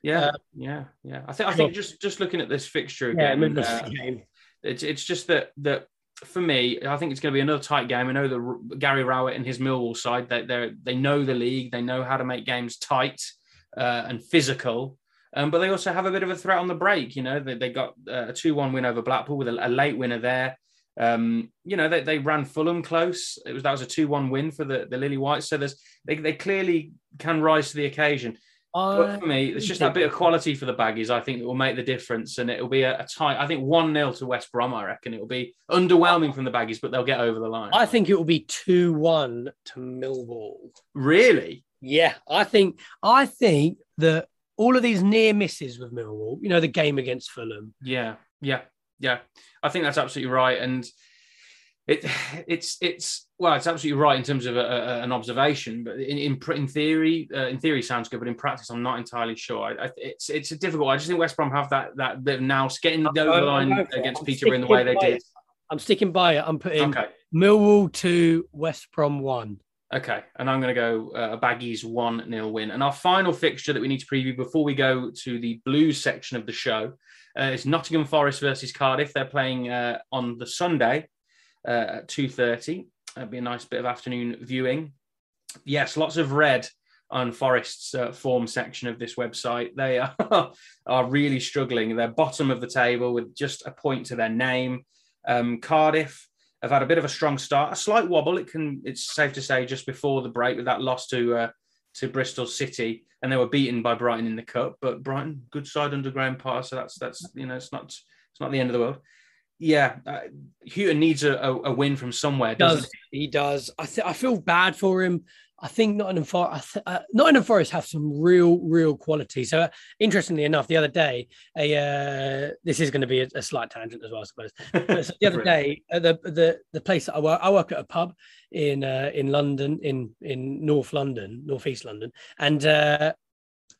Yeah, Uh, yeah, yeah. I think I think just just looking at this fixture again, middle uh, game. it's it's just that that for me, I think it's going to be another tight game. I know the Gary Rowett and his Millwall side they they they know the league, they know how to make games tight uh, and physical. Um, but they also have a bit of a threat on the break. You know, they, they got uh, a two-one win over Blackpool with a, a late winner there. Um, you know, they, they ran Fulham close. It was that was a two-one win for the, the Lily Whites. So there's they, they clearly can rise to the occasion. But for me, it's just that bit of quality for the baggies. I think that will make the difference, and it'll be a, a tight. I think one 0 to West Brom. I reckon it will be underwhelming from the baggies, but they'll get over the line. I think it will be 2 1 to Millwall. really? Yeah, I think I think that all of these near misses with Millwall, you know, the game against Fulham. Yeah, yeah, yeah. I think that's absolutely right, and it it's it's well, it's absolutely right in terms of a, a, an observation, but in in, in theory, uh, in theory sounds good, but in practice, I'm not entirely sure. I, I, it's it's a difficult. I just think West Brom have that that bit of nous getting over the line going for it. against I'm Peterborough in the way they did. it. I'm sticking by it. I'm putting Okay. Millwall 2, West Brom 1. Okay, and I'm going to go uh, a Baggies 1 0 win. And our final fixture that we need to preview before we go to the Blues section of the show uh, is Nottingham Forest versus Cardiff. They're playing uh, on the Sunday at 2.30. That'd be a nice bit of afternoon viewing. Yes, lots of red on Forest's uh, form section of this website. They are, are really struggling. They're bottom of the table with just a point to their name. Um, Cardiff have had a bit of a strong start, a slight wobble. It can, it's safe to say, just before the break with that loss to uh, to Bristol City, and they were beaten by Brighton in the cup. But Brighton, good side under Graham Potter, so that's that's you know it's not it's not the end of the world. Yeah, uh, Hughton needs a, a, a win from somewhere. Doesn't Does he does? I th- I feel bad for him. I think Nottingham Forest, th- uh, Nottingham Forest have some real, real quality. So, uh, interestingly enough, the other day, a uh, this is going to be a, a slight tangent as well, I suppose. But so the other day, the the the place that I work, I work at a pub in uh, in London, in in North London, Northeast London, and uh,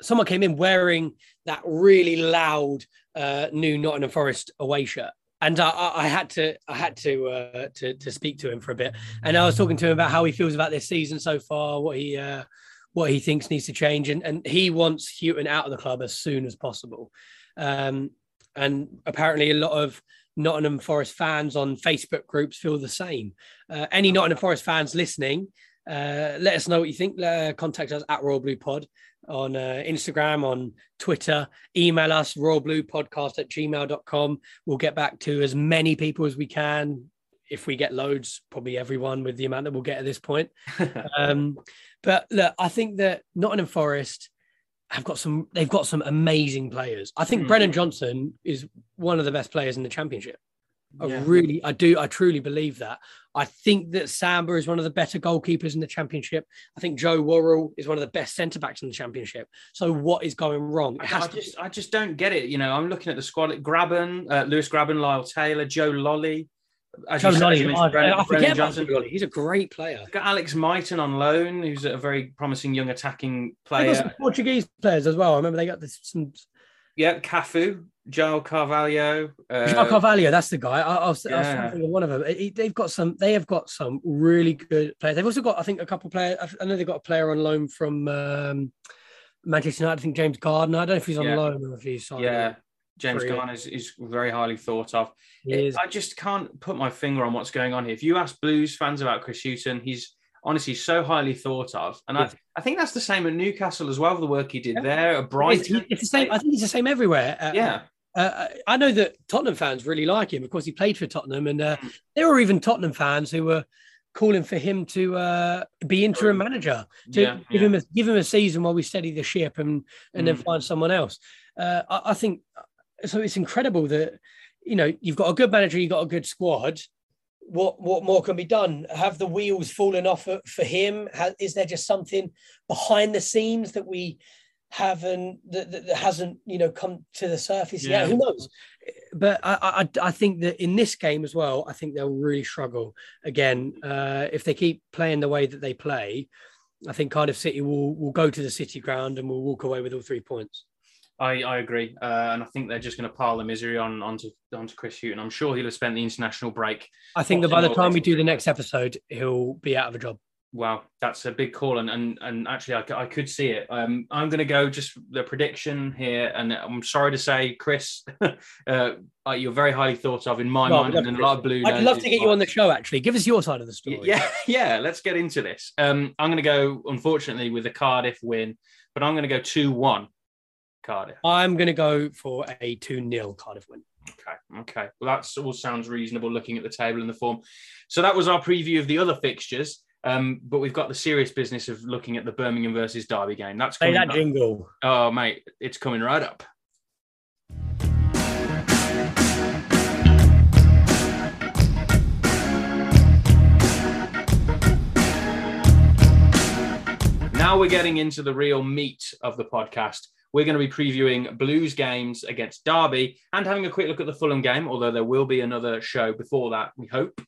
someone came in wearing that really loud uh, new Nottingham Forest away shirt. And I, I had to, I had to, uh, to, to speak to him for a bit, and I was talking to him about how he feels about this season so far, what he, uh, what he thinks needs to change, and, and he wants Hughton out of the club as soon as possible. Um, and apparently, a lot of Nottingham Forest fans on Facebook groups feel the same. Uh, any Nottingham Forest fans listening, uh, let us know what you think. Uh, contact us at Royal Blue Pod on uh, Instagram, on Twitter. Email us, royalbluepodcast at gmail.com. We'll get back to as many people as we can. If we get loads, probably everyone with the amount that we'll get at this point. Um, but look, I think that Nottingham Forest have got some. They've got some amazing players. I think Hmm. Brennan Johnson is one of the best players in the championship. I Yeah. really, I do, I truly believe that. I think that Samba is one of the better goalkeepers in the championship. I think Joe Worrall is one of the best centre backs in the championship. So what is going wrong? I, I just I just don't get it. You know, I'm looking at the squad: Grabban, uh, Lewis Grabban, Lyle Taylor, Joe Lolley. As Joe you said, as Lolley, I, Brennan- I forget Johnson. Lolley. He's a great player. Got Alex Mighten on loan, who's a very promising young attacking player. Portuguese players as well. I remember they got this, some Yeah, Cafu, João Carvalho. Uh, Carvalho, that's the guy. I, I was, I was yeah. thinking of one of them. He- they've got some. They have got some really good players. They've also got, I think, a couple of players. I know they've got a player on loan from um, Manchester United. I think James Garner. I don't know if he's on Yeah. loan or if he's signed. yeah, James Brilliant. Garner is, is very highly thought of. I just can't put my finger on what's going on here. If you ask Blues fans about Chris Hutton, he's honestly so highly thought of. And I, Yes. I think that's the same at Newcastle as well, the work he did Yeah. there, at It's, Brighton. it's the same. I think it's the same everywhere. Uh, yeah. Uh, I know that Tottenham fans really like him. Of course, he played for Tottenham, and uh, Mm. there were even Tottenham fans who were calling for him to uh, be interim manager to Yeah, give him a give him a season while we steady the ship and and then Mm. find someone else. Uh, I, I think so. It's incredible that you know you've got a good manager, you've got a good squad. What what more can be done? Have the wheels fallen off for, for him? Ha is there just something behind the scenes that we haven't that, that, that hasn't you know come to the surface Yeah. yet? Who knows? But I, I I think that in this game as well, I think they'll really struggle again uh, if they keep playing the way that they play. I think Cardiff City will will go to the City ground and will walk away with all three points. I, I agree, uh, and I think they're just going to pile the misery on onto onto Chris Hughton. I'm sure he'll have spent the international break. I think that by the time we do the next episode, he'll be out of a job. Wow, that's a big call, and and, and actually, I, I could see it. Um, I'm going to go just the prediction here, and I'm sorry to say, Chris, uh, uh, you're very highly thought of in my No, mind, and a lot of blue. I'd love to get you on the show. Actually, give us your side of the story. Yeah, yeah. Let's get into this. Um, I'm going to go, unfortunately, with a Cardiff win, but I'm going to go two one, Cardiff. I'm going to go for a two 0 Cardiff win. Okay, okay. Well, that all sounds reasonable looking at the table and the form. So that was our preview of the other fixtures. Um, but we've got the serious business of looking at the Birmingham versus Derby game. That's coming that up. jingle. Oh, mate, it's coming right up. Now we're getting into the real meat of the podcast. We're going to be previewing Blues games against Derby and having a quick look at the Fulham game, although there will be another show before that, we hope.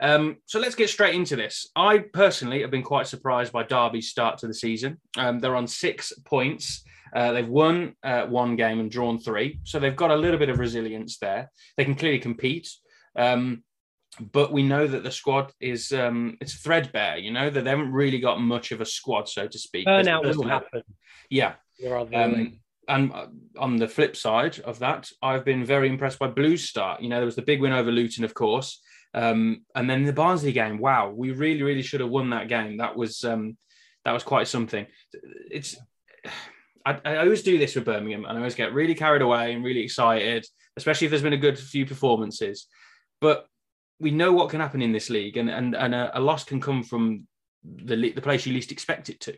Um, so let's get straight into this. I personally have been quite surprised by Derby's start to the season. Um, they're on six points. Uh, they've won uh, one game and drawn three, so they've got a little bit of resilience there. They can clearly compete, um, but we know that the squad is um, it's threadbare. You know that they haven't really got much of a squad, so to speak. Burnout will happen. Yeah, um, and uh, on the flip side of that, I've been very impressed by Blues start. You know, there was the big win over Luton, of course, um, and then the Barnsley game. Wow, we really, really should have won that game. That was um, that was quite something. It's I, I always do this with Birmingham, and I always get really carried away and really excited, especially if there's been a good few performances. But we know what can happen in this league, and and and a, a loss can come from the the place you least expect it to.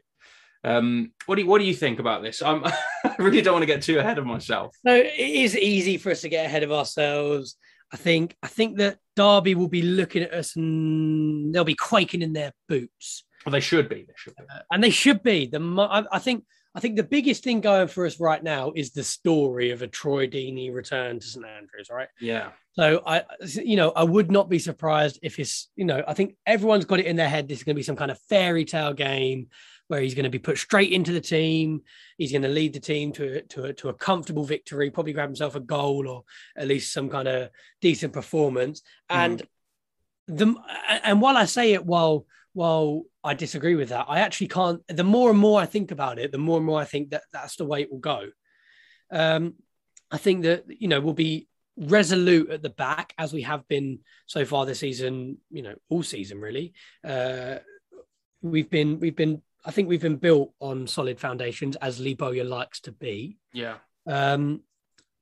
Um, what do you, what do you think about this? I'm, I really don't want to get too ahead of myself. No, it is easy for us to get ahead of ourselves. I think I think that Derby will be looking at us and they'll be quaking in their boots, Well, they should be. They should be. and they should be. The I think I think the biggest thing going for us right now is the story of a Troy Deeney return to St Andrews, right? Yeah. So I, you know, I would not be surprised if it's, you know, I think everyone's got it in their head. This is going to be some kind of fairy tale game where he's going to be put straight into the team. He's going to lead the team to a, to a, to a comfortable victory, probably grab himself a goal or at least some kind of decent performance. And the and while I say it, while while I disagree with that, I actually can't. The more and more I think about it, the more and more I think that that's the way it will go. Um, I think that you know we'll be resolute at the back as we have been so far this season. You know, all season really. Uh, we've been we've been. I think we've been built on solid foundations, as Lee Bowyer likes to be. Yeah. Um,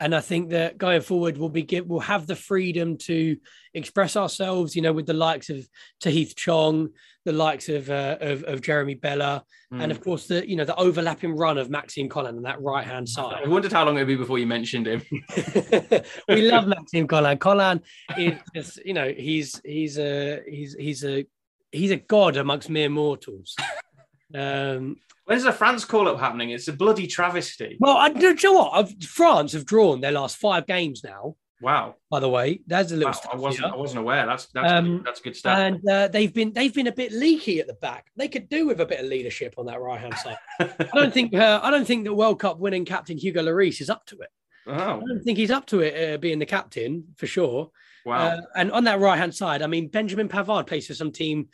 and I think that going forward, we'll be give, we'll have the freedom to express ourselves. You know, with the likes of Tahith Chong, the likes of uh, of, of Jeremy Bela, Mm. and of course the you know the overlapping run of Maxime Colin on that right hand side. I wondered how long it'd be before you mentioned him. we love Maxime Colin. Colin is just, you know, he's he's a he's he's a he's a god amongst mere mortals. Um, When's the France call up happening? It's a bloody travesty. well, I, do you know what? I've, France have drawn their last five games now. Wow. By the way, there's a little. Wow, stat I wasn't. I wasn't aware. That's that's Um, that's a good stuff. and uh, they've been they've been a bit leaky at the back. They could do with a bit of leadership on that right hand side. I don't think uh, I don't think the World Cup winning captain Hugo Lloris is up to it. Oh. I don't think he's up to it uh, being the captain for sure. wow. Uh, and on that right hand side, I mean, Benjamin Pavard plays for some team,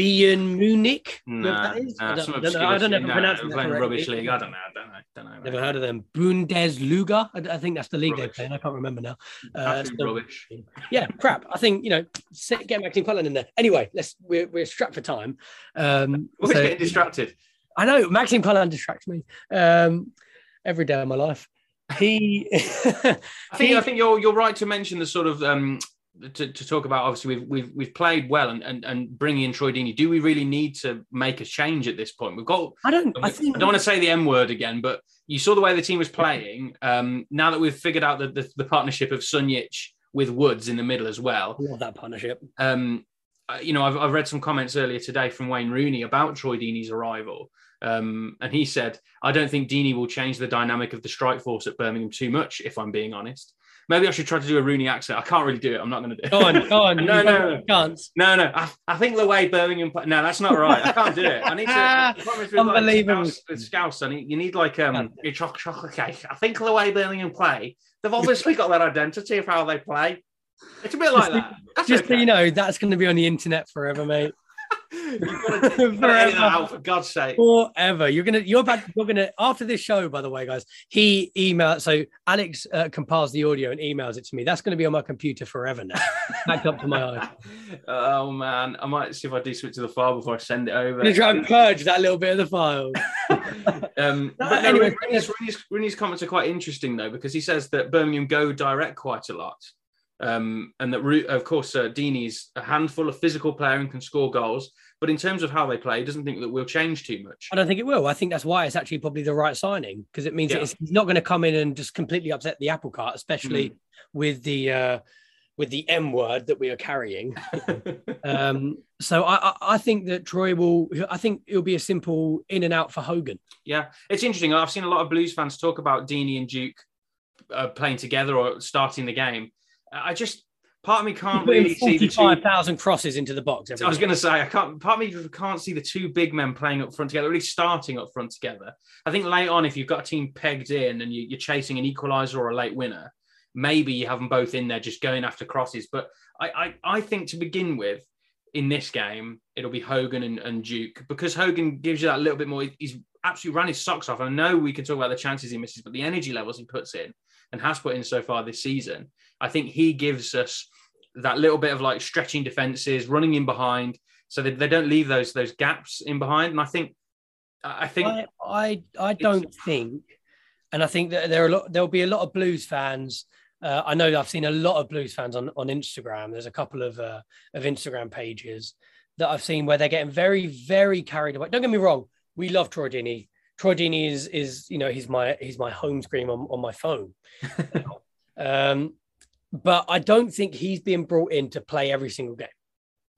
Bayern Munich. You know what that is? nah, I, don't, I don't know. I don't know if I'm. Pronouncing that correctly. rubbish league. I don't know. I don't know. Don't know. Never heard of them. Bundesliga. I, I think that's the league Rubbish. they play. I can't remember now. Uh, so- rubbish. yeah, crap. I think you know, sit, get Maxime Colin in there. Anyway, let's we're, we're strapped for time. Um, We're so- getting distracted. I know Maxime Colin distracts me um, every day of my life. He, I think He- I think you're you're right to mention the sort of um, to, to talk about obviously we've we've we've played well and, and and bringing in Troy Deeney. Do we really need to make a change at this point? We've got. I don't. I think. I don't want to say the M word again, but you saw the way the team was playing. Um, now that we've figured out the, the, the partnership of Sunjic with Woods in the middle as well. I love that partnership. Um, you know, I've, I've read some comments earlier today from Wayne Rooney about Troy Deeney's arrival. Um, and he said, I don't think Deeney will change the dynamic of the strike force at Birmingham too much, if I'm being honest. Maybe I should try to do a Rooney accent. I can't really do it. I'm not going to do it. Go on, go on. no, no, no. Can't. No, no. I, I think the way Birmingham play. No, that's not right. I can't do it. I need to. Unbelievable. Like, with Scouse, I need, you need like um your chocolate chocolate cake. I think the way Birmingham play, they've obviously got that identity of how they play. It's a bit like that. That's Just okay. so you know, that's going to be on the internet forever, mate. You've got to, you've got to edit that out for God's sake. Forever. You're gonna. You're about. You're gonna. After this show, by the way, guys, he emailed. So Alex uh, compiles the audio and emails it to me. That's going to be on my computer forever now, backed up to my eye. Oh man, I might see if I do switch to the file before I send it over. I'm gonna try and purge that little bit of the file. Um, No, but anyway, Rooney's, Rooney's, Rooney's comments are quite interesting though because he says that Birmingham go direct quite a lot, um, and that of course uh, Deeney's a handful of physical player and can score goals. But in terms of how they play, he doesn't think that will change too much. I don't think it will. I think that's why it's actually probably the right signing because it means Yeah. it's, he's not going to come in and just completely upset the apple cart, especially with the uh, with the M word that we are carrying. um, so I, I, I think that Troy will. I think it'll be a simple in and out for Hogan. Yeah, it's interesting. I've seen a lot of Blues fans talk about Deeney and Duke uh, playing together or starting the game. Uh, I just part of me can't really see the two. forty-five thousand crosses into the box. Every I was going to say I can't. Part of me can't see the two big men playing up front together, really starting up front together. I think late on, if you've got a team pegged in and you, you're chasing an equaliser or a late winner, maybe you have them both in there just going after crosses. But I, I, I think to begin with, in this game, it'll be Hogan and, and Duke because Hogan gives you that little bit more. He's absolutely ran his socks off. I know we can talk about the chances he misses, but the energy levels he puts in and has put in so far this season, I think he gives us that little bit of like stretching defenses, running in behind, so that they don't leave those those gaps in behind. And I think, I think, I, I, I don't think, and I think that there are a lot. There'll be a lot of Blues fans. Uh, I know I've seen a lot of Blues fans on, on Instagram. There's a couple of uh, of Instagram pages that I've seen where they're getting very, very carried away. Don't get me wrong. We love Troy Deeney. Troy Deeney is is you know he's my he's my home screen on, on my phone. um, but I don't think he's being brought in to play every single game.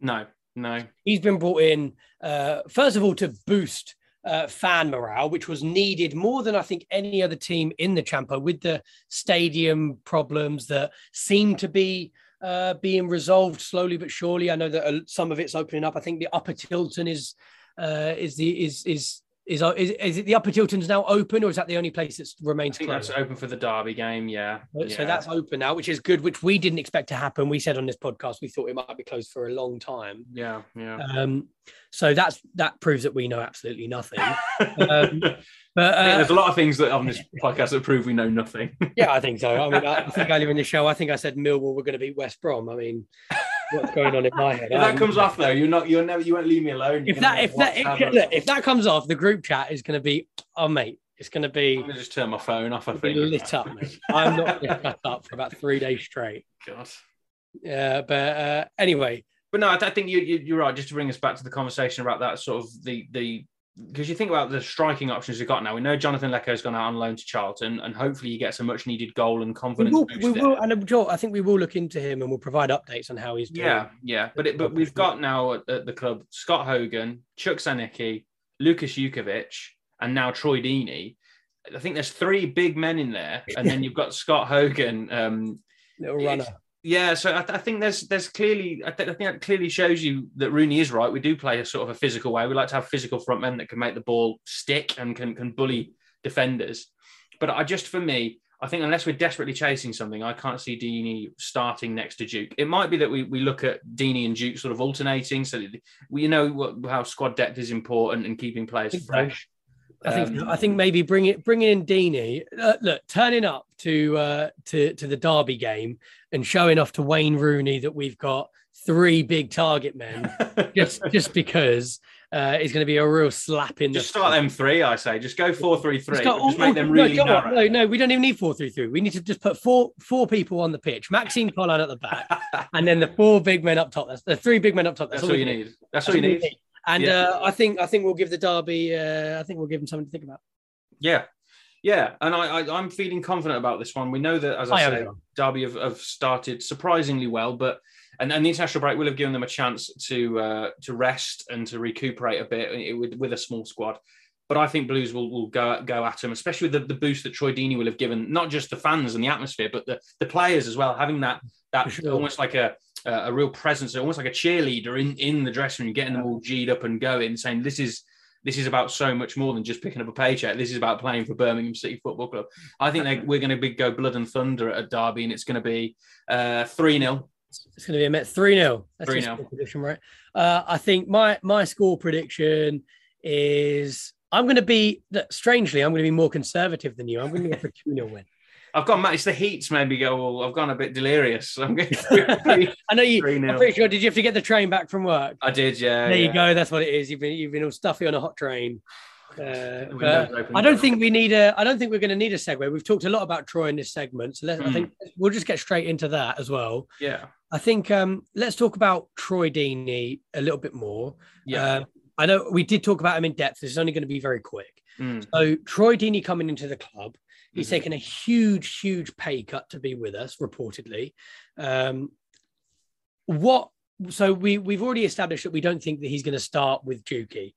no, no, He's been brought in, uh, first of all, to boost uh, fan morale, which was needed more than I think any other team in the Champa with the stadium problems that seem to be uh, being resolved slowly but surely. I know that uh, some of it's opening up. I think the Upper Tilton is uh, is the is is. Is, is, is it the Upper Tilton's now open, or is that the only place that I remains think closed? that's open for the Derby game. Yeah, So yeah. that's open now, which is good, which we didn't expect to happen. We said on this podcast we thought it might be closed for a long time. yeah, yeah. Um, so that's that proves that we know absolutely nothing. Um, but I uh, there's a lot of things that on this podcast that prove we know nothing. yeah, I think so. I mean, I think earlier in the show, I think I said Millwall were going to beat West Brom. I mean, what's going on in my head? if I that comes off though, you're not, you're never, you won't leave me alone. You're if that, if that, if, look, if that comes off, the group chat is going to be, oh mate, it's going to be, I'm gonna just turn my phone off. I be think lit up. Mate. I'm not going to shut up for about three days straight. God. Yeah, but uh, anyway, But no, I, I think you, you, you're right. Just to bring us back to the conversation about that sort of the the because you think about the striking options we've got now. We know Jonathan Leko's gone out on loan to Charlton, and hopefully he gets a much needed goal and we confidence will, boost we there. will, and I'm I think we will look into him and we'll provide updates on how he's doing. Yeah, yeah. But it, but we've got now at, at the club Scott Hogan, Chuks Aneke, Lukas Jutkiewicz, and now Troy Deeney. I think there's three big men in there, and then you've got Scott Hogan. Um, little runner. Yeah, so I, I think there's there's clearly I, th- I think that clearly shows you that Rooney is right. We do play a sort of a physical way. We like to have physical front men that can make the ball stick and can can bully defenders. But I just for me, I think unless we're desperately chasing something, I can't see Deeney starting next to Duke. It might be that we, we look at Deeney and Duke sort of alternating, so we you know what, how squad depth is important and keeping players fresh. I think Um, I think maybe bring it bringing in Deeney. Uh, look, turning up to uh, to to the Derby game and showing off to Wayne Rooney that we've got three big target men just just because uh, is going to be a real slap in the. just the. start them three. I say, just go four three three. It's got- Just make them no, really go on. narrow. No, no, we don't even need four three three. We need to just put four four people on the pitch. Maxime Colin at the back, and then the four big men up top. That's the three big men up top. That's all we you need. That's all you we need. And Yeah. uh, I think I think we'll give the Derby. Uh, I think we'll give them something to think about. Yeah. Yeah, and I, I I'm feeling confident about this one. We know that, as I, I say. Derby have, have started surprisingly well, but and, and the international break will have given them a chance to uh, to rest and to recuperate a bit eh, with, with a small squad. But I think Blues will, will go go at them, especially with the, the boost that Troy Deeney will have given not just the fans and the atmosphere, but the, the players as well, having that that sure. almost like a a real presence, almost like a cheerleader in in the dressing room, getting them all g'd up and going, saying this is this is about so much more than just picking up a paycheck. This is about playing for Birmingham City Football Club. I think they, we're going to be, go blood and thunder at Derby, and it's going to be uh, three 0 It's going to be a Met 3 0. That's 3-0. prediction, right? Uh, I think my my score prediction is I'm going to be, strangely, I'm going to be more conservative than you. I'm going to go for 2 0 win. I've gone. It's the heats made me go. Well, I've gone a bit delirious. I'm going three. I know you, Three. I'm pretty sure, did you have to get the train back from work? I did, yeah. there yeah. you go. That's what it is. You've been, you've been all stuffy on a hot train. Uh, The but windows open. I don't think we need a. I don't think we're going to need a segue. We've talked a lot about Troy in this segment, so let's, I Mm. think we'll just get straight into that as well. Yeah, I think um, let's talk about Troy Deeney a little bit more. yeah. Um, I know we did talk about him in depth. This is only going to be very quick. Mm. So Troy Deeney coming into the club, he's Mhm. taken a huge, huge pay cut to be with us, reportedly. Um, what? So we we've already established that we don't think that he's going to start with Juki.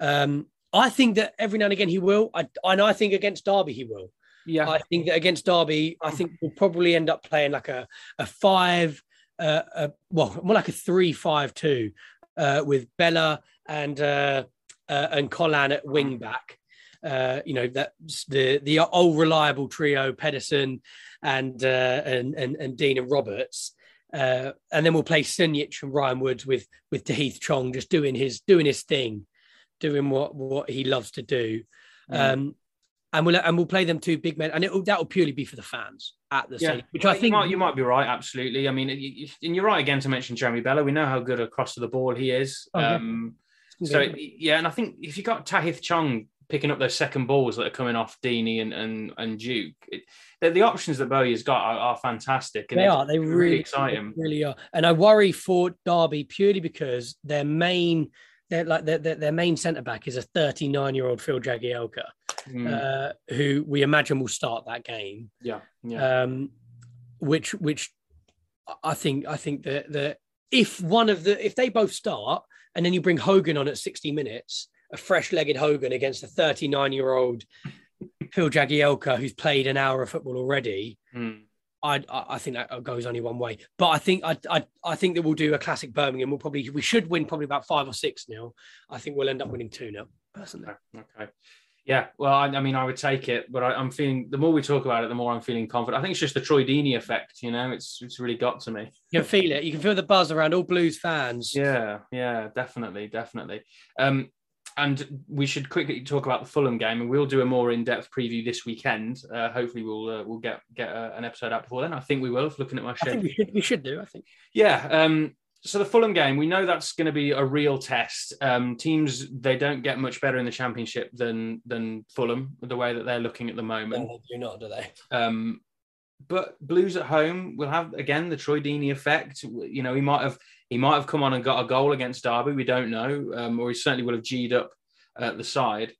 Um, I think that every now and again he will. I and I think against Derby he will. yeah. I think that against Derby, I think we'll probably end up playing like a a five, uh, a, well, more like a three-five-two, uh, with Bela and uh, uh, and Colin at wing back. Uh, you know that's the the old reliable trio, Pedersen and uh, and and and Dean and Roberts. Uh, and then we'll play Sunjic and Ryan Woods with with Tahith Chong just doing his doing his thing, doing what what he loves to do. Mm. Um, and we'll and we'll play them two big men, and it that will purely be for the fans at the Yeah, stadium, which I you think might, you might be right. Absolutely. I mean, you- you- and you're right again to mention Jeremy Bela. We know how good across the ball he is. Oh, yeah. um, so yeah, and I think if you got Tahith Chong picking up those second balls that are coming off Deeney and and, and Duke, it, the, the options that Bowyer has got are, are fantastic. And they are. They really, really, exciting. they really are. And I worry for Derby purely because their main, their like their, their, their main centre back is a 39 year old Phil Jagielka, Mm, uh, who we imagine will start that game. yeah, yeah. um, which which I think I think that that if one of the if they both start and then you bring Hogan on at 60 minutes, a fresh-legged Hogan against a 39-year-old Phil Jagielka who's played an hour of football already, Mm. I I think that goes only one way. But I think I I, I think that we'll do a classic Birmingham. We'll probably we should win probably about five or six nil. I think we'll end up winning two nil personally. Okay. okay. Yeah, well, I, I mean, I would take it, but I, I'm feeling the more we talk about it, the more I'm feeling confident. I think it's just the Troy Deeney effect, you know. It's it's really got to me. You can feel it. You can feel the buzz around all Blues fans. Yeah, yeah, definitely, definitely. Um, and we should quickly talk about the Fulham game, and we'll do a more in-depth preview this weekend. Uh, hopefully, we'll uh, we'll get get uh, an episode out before then. I think we will. Looking at my schedule. we should we should do. I think. Yeah. Um, so the Fulham game, we know that's going to be a real test. Um, teams they don't get much better in the Championship than than Fulham, the way that they're looking at the moment. No, they do not, do they? Um, but Blues at home will have again the Troy Deeney effect. You know, he might have he might have come on and got a goal against Derby. We don't know, um, or he certainly will have g'd up at the side.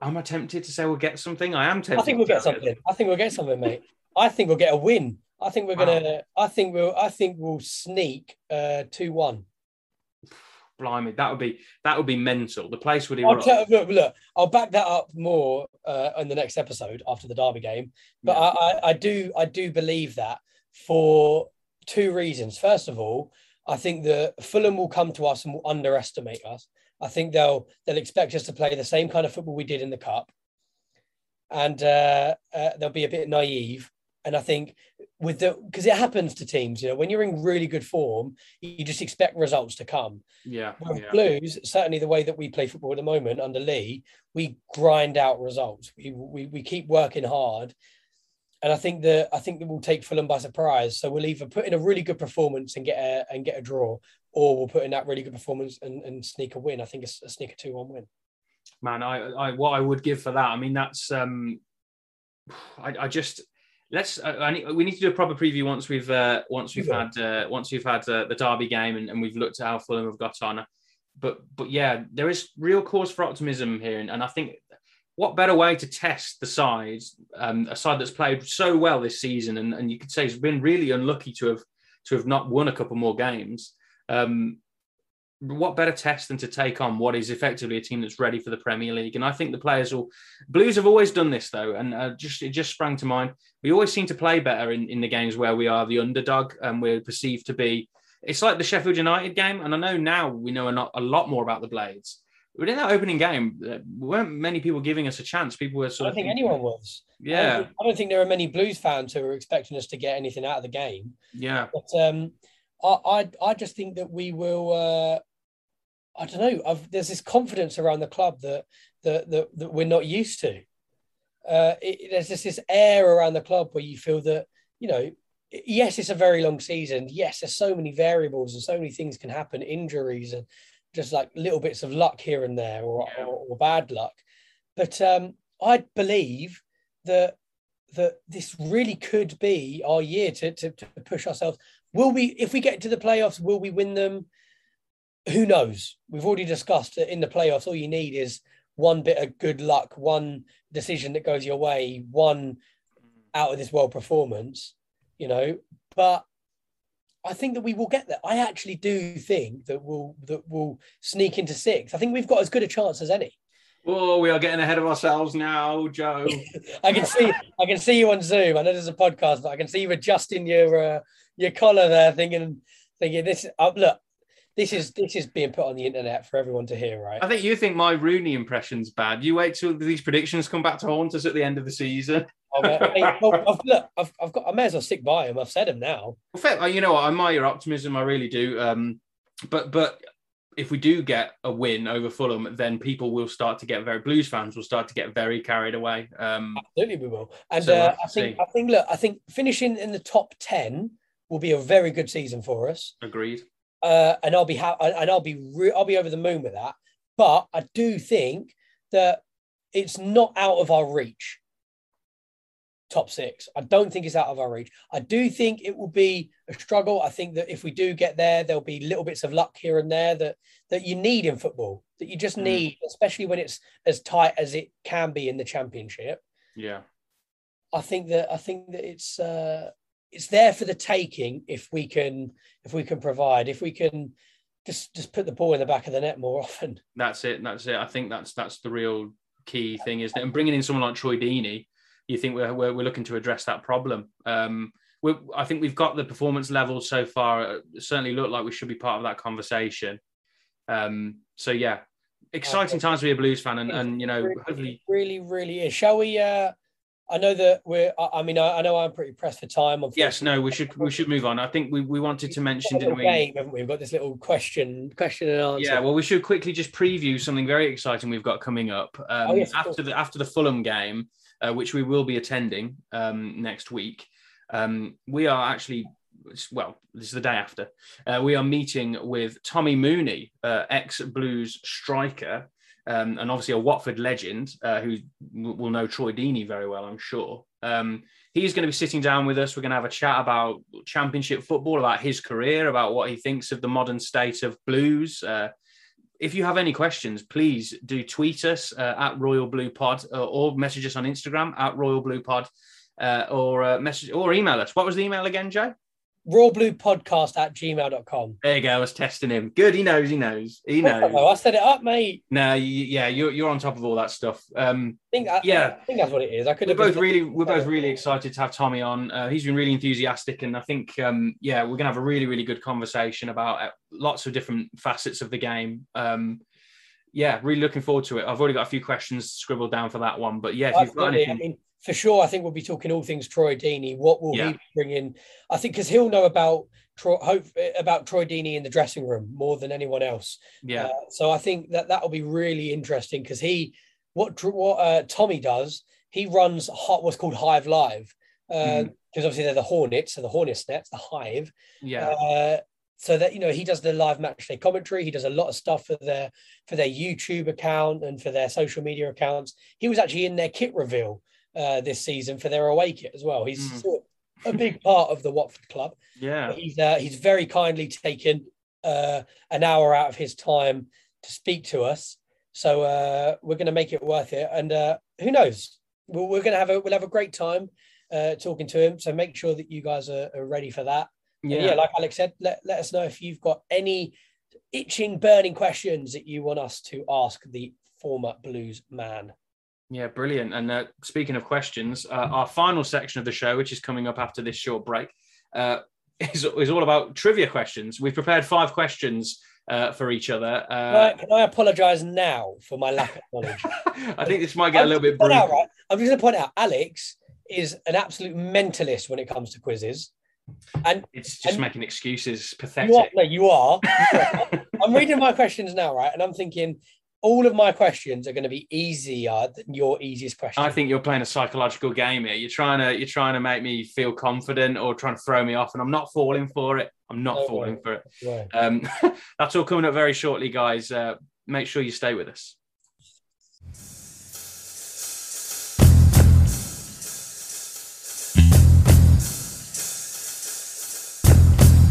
I'm tempted to say we'll get something? I am tempted. I think we'll get something. I think we'll get something, mate. I think we'll get a win. I think we're gonna. I think we'll. I think we'll sneak uh, two one. Blimey, that would be that would be mental. The place would I'll erupt. tell, look, look, I'll back that up more uh, in the next episode after the Derby game. But Yeah. I, I, I do, I do believe that for two reasons. First of all, I think that Fulham will come to us and will underestimate us. I think they'll they'll expect us to play the same kind of football we did in the cup, and uh, uh, they'll be a bit naive. and I think with the because it happens to teams, you know, when you're in really good form, you just expect results to come. Yeah, yeah. Blues, certainly the way that we play football at the moment under Lee, we grind out results. We we, we keep working hard. And I think that I think that we'll take Fulham by surprise. So we'll either put in a really good performance and get a and get a draw, or we'll put in that really good performance and, and sneak a win. I think it's a sneak a two one win. man I, I what i would give for that i mean that's um i, I just let's I, I need, we need to do a proper preview once we've uh once we've Yeah. had uh once we've had uh, the derby game and, and we've looked at how fulham have got on but but yeah there is real cause for optimism here and, and i think what better way to test the side, um a side that's played so well this season and, and you could say has been really unlucky to have to have not won a couple more games um what better test than to take on what is effectively a team that's ready for the Premier League? And I think the players will. Blues have always done this though, and uh, just it just sprang to mind. We always seem to play better in, in the games where we are the underdog and we're perceived to be. It's like the Sheffield United game, and I know now we know a lot more about the Blades. But in that opening game, weren't many people giving us a chance. People were I sort don't of think thinking- anyone was. I don't, Yeah, think, I don't think there are many Blues fans who are expecting us to get anything out of the game. yeah, But um, I, I, I just think that we will. Uh, I don't know. I've, there's this confidence around the club that that that, that we're not used to. Uh, it, there's just this air around the club where you feel that you know. Yes, it's a very long season. Yes, there's so many variables and so many things can happen, injuries and just like little bits of luck here and there, or, Yeah. or, or bad luck. But um, I believe that that this really could be our year to, to, to push ourselves. Will we, if we get to the playoffs, will we win them? Who knows? We've already discussed that in the playoffs, all you need is one bit of good luck, one decision that goes your way, one out of this world performance, you know. But I think that we will get there. I actually do think that we'll that we'll sneak into sixth. I think we've got as good a chance as any. Oh, we are getting ahead of ourselves now, Joe. I can see I can see you on Zoom. I know there's a podcast, but I can see you adjusting your uh, your collar there, thinking thinking this. Uh, look, this is this is being put on the internet for everyone to hear, right? I think you think my Rooney impression's bad. You wait till these predictions come back to haunt us at the end of the season. Okay. Hey, well, I've, look, I've, I've got. I may as well stick by him. I've said him now. Well, fair, uh, you know what? I admire your optimism. I really do. Um, but but if we do get a win over Fulham, then people will start to get very Blues fans will start to get very carried away. Um, Absolutely, we will. And So uh, I think see. I think look, I think finishing in the top ten will be a very good season for us. agreed. uh, and I'll be ha- and I'll be re- I'll be over the moon with that. But I do think that it's not out of our reach. Top six. I don't think it's out of our reach. I do think it will be a struggle. I think that if we do get there, there'll be little bits of luck here and there that that you need in football. That you just Mm. need, especially when it's as tight as it can be in the championship. Yeah. I think that I think that it's uh, it's there for the taking if we can if we can provide if we can just just put the ball in the back of the net more often. That's it. That's it. I think that's that's the real key thing, isn't it? And bringing in someone like Troy Deeney, you think we're we're, we're looking to address that problem. Um, we I think we've got the performance levels so far. uh, Certainly look like we should be part of that conversation. Um, so yeah, exciting times to be a Blues fan, and and you know really, hopefully really, really is. Shall we? Uh, I know that we're. I, mean, I, know I'm pretty pressed for time. yes, no, we should we should move on. I think we, we wanted to mention, We've got a didn't we? game, haven't we? We've got this little question, question and answer. Yeah, well, we should quickly just preview something very exciting we've got coming up um, Oh, yes, after the after the Fulham game, uh, which we will be attending um, next week. Um, we are actually, well, this is the day after. Uh, we are meeting with Tommy Mooney, uh, ex Blues striker, um, and obviously a Watford legend uh, who will know Troy Deeney very well, I'm sure. Um, he's going to be sitting down with us. We're going to have a chat about Championship football, about his career, about what he thinks of the modern state of Blues. Uh, if you have any questions, please do tweet us uh, at Royal Blue Pod uh, or message us on Instagram at Royal Blue Pod uh, or uh, message or email us. What was the email again, Joe? Raw Blue Podcast at gmail.com. There you go. I was testing him. Good. He knows. He knows. He knows. Oh, I set it up, mate. No, you, yeah, you're, you're on top of all that stuff. Um, I think, I, Yeah. I think that's what it is. I could we're both really we're both really excited to have Tommy on. Uh, he's been really enthusiastic, and I think um, yeah, we're gonna have a really really good conversation about uh, lots of different facets of the game. Um, yeah, really looking forward to it. I've already got a few questions scribbled down for that one, but yeah, if you've got Absolutely. I anything, mean, for sure, I think we'll be talking all things Troy Deeney. What will Yeah. he bring in? I think because he'll know about Troy, hope about Troy Deeney in the dressing room more than anyone else. Yeah. Uh, so I think that that will be really interesting because he, what what uh, Tommy does, he runs hot what's called Hive Live because Mhm. obviously they're the Hornets, so the Hornets nets, the Hive. yeah. Uh, so that you know he does the live match day commentary. He does a lot of stuff for their for their YouTube account and for their social media accounts. He was actually in their kit reveal uh, this season for their away kit as well. He's Mm. sort of a big part of the Watford club. yeah. He's uh, he's very kindly taken uh, an hour out of his time to speak to us. So uh, we're going to make it worth it. And uh, who knows? We're, we're going to have a we'll have a great time uh, talking to him. So make sure that you guys are, are ready for that. And Yeah. yeah, like Alex said, let, let us know if you've got any itching, burning questions that you want us to ask the former Blues man. Yeah, brilliant. And uh, speaking of questions, uh, our final section of the show, which is coming up after this short break, uh, is, is all about trivia questions. We've prepared five questions uh, for each other. Can Uh, I, can I apologize now for my lack of knowledge? I think this might get a little bit I'm point out, brutal. right? I'm just going to point out, Alex is an absolute mentalist when it comes to quizzes. And It's just and- making excuses. you are, Pathetic. no, you are. I'm reading my questions now, right? And I'm thinking all of my questions are going to be easier than your easiest question. I think you're playing a psychological game here. You're trying to you're trying to make me feel confident or trying to throw me off, and I'm not falling for it. I'm not No falling way. for it. Um, that's all coming up very shortly, guys. Uh, make sure you stay with us.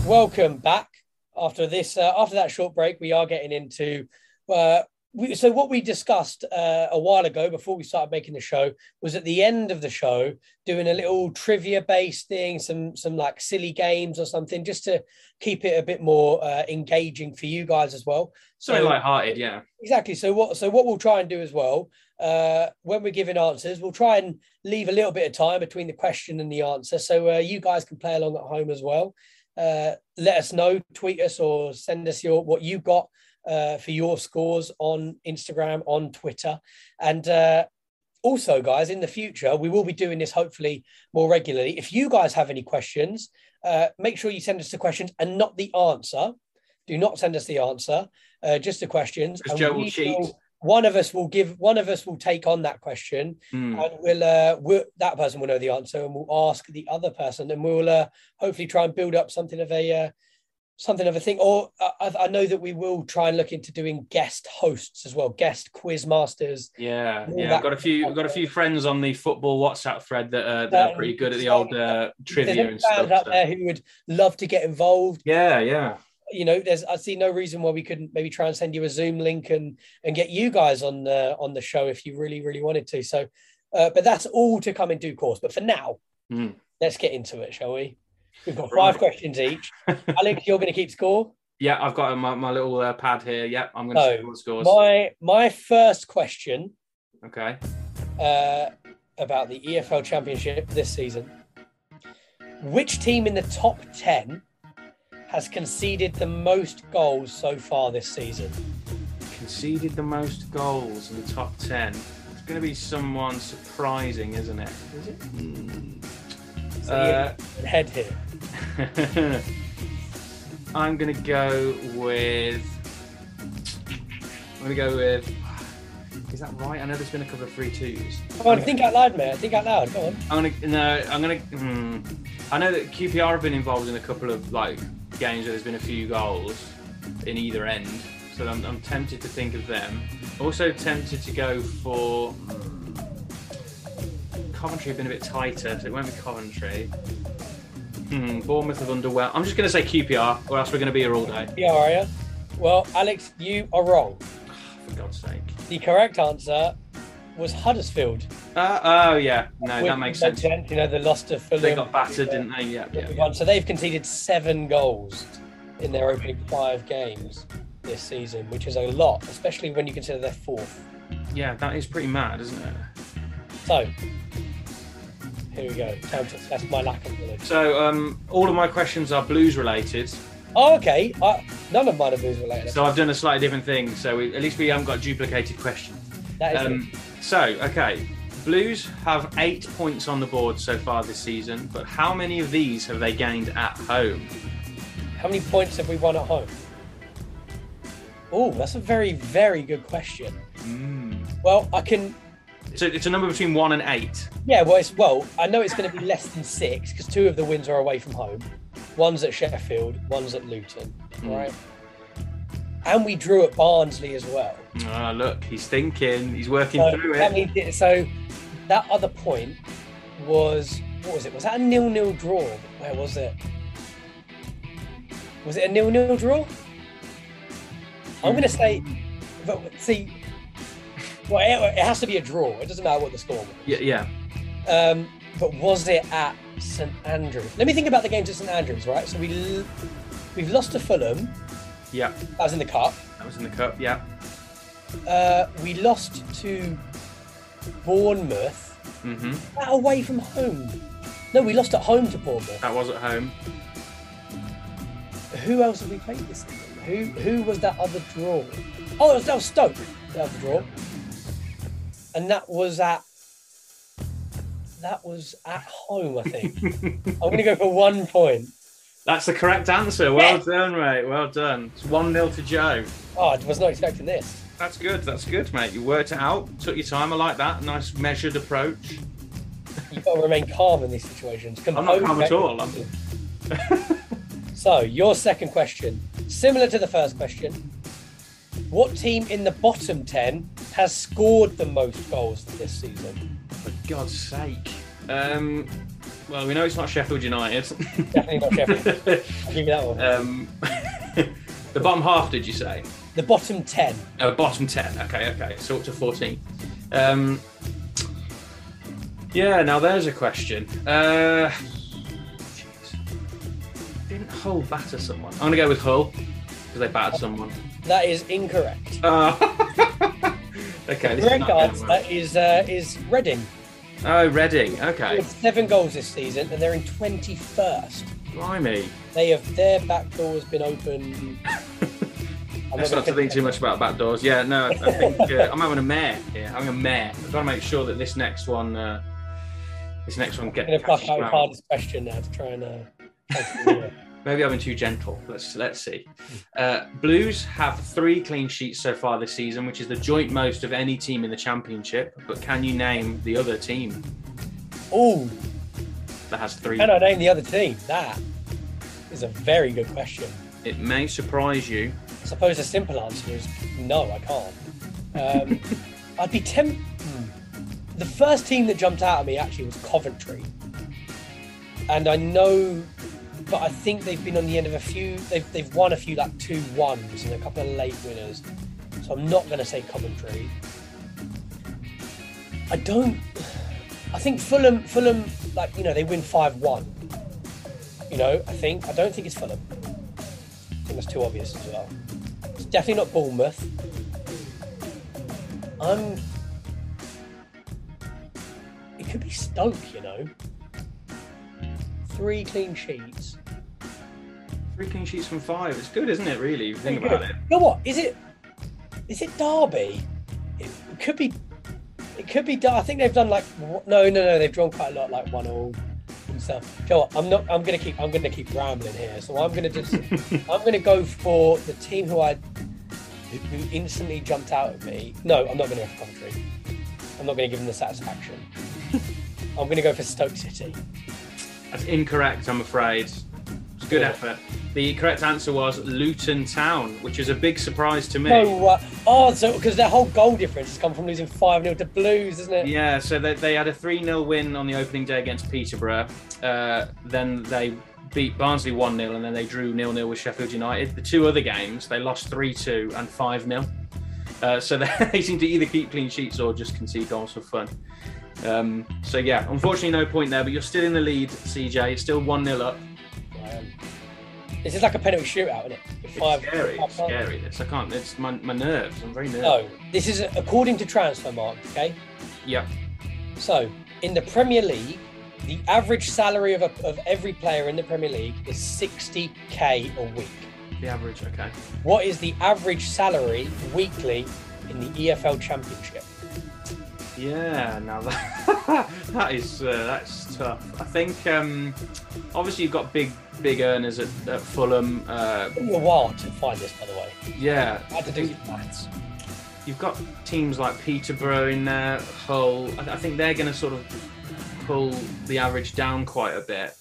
Welcome back. After this, uh, after that short break, we are getting into. Uh, we, so what we discussed uh, a while ago before we started making the show was at the end of the show doing a little trivia based thing, some some like silly games or something, just to keep it a bit more uh, engaging for you guys as well. So- light-hearted, yeah. Exactly. So what so what we'll try and do as well, uh, when we're giving answers, we'll try and leave a little bit of time between the question and the answer, so uh, you guys can play along at home as well. Uh, let us know, tweet us, or send us your what you got uh, for your scores on Instagram, on Twitter, and uh, also, guys, in the future we will be doing this hopefully more regularly. If you guys have any questions, uh, make sure you send us the questions and not the answer. Do not send us the answer uh, just the questions. Because Joe will cheat. one of us will give. One of us will take on that question, Hmm. and we'll, uh, we'll. That person will know the answer, and we'll ask the other person, and we'll uh, hopefully try and build up something of a. Something of a thing, or I, I know that we will try and look into doing guest hosts as well, guest quiz masters. Yeah, yeah. I've got a few. I've got a few friends on the football WhatsApp thread that, uh, that are Um, pretty good at the old uh, trivia and stuff. out so- there who would love to get involved, Yeah, yeah. you know, there's I see no reason why we couldn't maybe try and send you a Zoom link and and get you guys on the on the show if you really really wanted to. So, uh, but that's all to come in due course. But for now, Mm. let's get into it, shall we? We've got five questions each. Alex, you're going to keep score. Yeah, I've got my, my little uh, pad here. Yeah, I'm going to So, scores. My my first question Okay. uh, about the EFL Championship this season. Which team in the top ten has conceded the most goals so far this season? Conceded the most goals in the top 10. It's going to be someone surprising, isn't it? Is it? Hmm. So Uh, head here. I'm to go with. I'm to go with. Is that right? I know there's been a couple of free three twos. Come on, think out loud, mate. Think out loud. Go on. I'm gonna no. I'm gonna. Hmm. I know that QPR have been involved in a couple of like games where there's been a few goals in either end, so I'm, I'm tempted to think of them. Also tempted to go for hmm, Coventry. Have been a bit tighter, so it won't be Coventry. Hmm. Bournemouth have underwhelmed. I'm just gonna say QPR, or else we're gonna be here all day. Yeah, are you? Well, Alex, you are wrong. For God's sake. The correct answer was Huddersfield. Uh, oh yeah, no, that makes sense. You know, the loss to Fulham. They got battered, didn't they? Yeah, yeah. Yeah. So they've conceded seven goals in their opening five games this season, which is a lot, especially when you consider they're fourth. Yeah, that is pretty mad, isn't it? So here we go. To my lack of knowledge. So, um, all of my questions are blues related. Oh, okay. I, none of mine are blues related. So I've done a slightly different thing. So we, at least we haven't got duplicated questions. that is Um, so, okay, Blues have eight points on the board so far this season, but how many of these have they gained at home? How many points have we won at home? Oh, that's a very, very good question. Mm. Well, I can. So it's a number between one and eight. Yeah, well, it's, well, I know it's going to be less than six because two of the wins are away from home. One's at Sheffield, one's at Luton, Mm. right? And we drew at Barnsley as well. Ah, look, he's thinking, he's working So through it. so that other point was what was it? Was that a nil-nil draw? Where was it? Was it a nil-nil draw? I'm going to say, but see, well, it, it has to be a draw. It doesn't matter what the score was. Yeah, yeah. Um, but was it at St Andrews? Let me think about the games at St Andrews. Right, so we l- we've lost to Fulham. Yeah, That was in the cup. that was in the cup. Yeah. Uh, we lost to Bournemouth. Mm-hmm. That away from home. No, we lost at home to Bournemouth. That was at home. Who else have we played this season? Who who was that other draw? Oh, that was, that was Stoke. That was the draw. And that was at that was at home, I think. I'm gonna go for one point. That's the correct answer. Well Yes. done, mate. Well done. It's 1 0 to Joe. Oh, I was not expecting this. That's good. That's good, mate. You worked it out. Took your time. I like that. Nice measured approach. You've got to remain calm in these situations. I'm not calm at all. So, your second question, similar to the first question, what team in the bottom 10 has scored the most goals this season? For God's sake. Um, well, we know it's not Sheffield United. Definitely not Sheffield. I'll give you that one. um, the bottom half, did you say? The bottom 10. Oh, bottom 10. Okay, okay. So up to 14. Um, yeah, now there's a question. Uh. Didn't Hull batter someone? I'm going to go with Hull because they battered someone. That is incorrect. Uh, okay, is Correct answer is uh, is Reading. Oh, Reading. Okay. With seven goals this season, and they're in 21st. Blimey. They have their back door has been open. I'm Let's gonna not to think too much about back doors. Yeah, no, I, I think uh, I'm having a mare here. I'm having a mare. I've got to make sure that this next one, uh, this next one I'm gets. going to fuck out the hardest question now to try and. Uh, try to do it. Maybe I've been too gentle. Let's let's see. Uh, Blues have three clean sheets so far this season, which is the joint most of any team in the championship. But can you name the other team oh, that has three? can I name the other team? That is a very good question. It may surprise you. I suppose the simple answer is no, I can't. Um, I'd be tempted. The first team that jumped out at me actually was Coventry, and I know, but I think they've been on the end of a few. They've they've won a few like two ones and a couple of late winners. So I'm not going to say Coventry. I don't. I think Fulham. Fulham, like you know, they win five one. You know, I think. I don't think it's Fulham. I think that's too obvious as well. It's definitely not Bournemouth. I'm. It could be Stoke, you know. Three clean sheets. Three clean sheets from five. It's good, isn't it? Really, think about it. You know what? Is it? Is it Derby? It could be. It could be. I think they've done like no, no, no. They've drawn quite a lot, like one all and stuff. You know what? I'm not. I'm gonna keep. I'm gonna keep rambling here. So I'm gonna just. I'm gonna go for the team who I who who instantly jumped out at me. No, I'm not gonna go for Coventry. I'm not gonna give them the satisfaction. I'm gonna go for Stoke City. That's incorrect, I'm afraid. Good effort. The correct answer was Luton Town, which is a big surprise to me. No, uh, oh, so because their whole goal difference has come from losing five 0 to Blues, isn't it? Yeah, so they, they had a 3 0 win on the opening day against Peterborough. Uh, then they beat Barnsley 1 0, and then they drew 0 0 with Sheffield United. The two other games, they lost 3 2 and 5 0. Uh, so they, they seem to either keep clean sheets or just concede goals for fun. Um, so, yeah, unfortunately, no point there, but you're still in the lead, CJ. It's Still 1 0 up. Um, this is like a penalty shootout, isn't it? It's Five- scary. five- It's scary. This. I can't. It's my, my nerves. I'm very nervous. No, this is according to Transfermarkt. Okay, Yeah. so in the Premier League, the average salary of, a, of every player in the Premier League is 60k a week. The average. Okay. What is the average salary weekly in the EFL Championship? Yeah, now that, that is uh, that's tough. I think um, obviously you've got big big earners at, at Fulham. Uh, It took me a while to find this, by the way. yeah, I had to do some maths. you've got teams like Peterborough in there, Hull. I, I think they're going to sort of pull the average down quite a bit.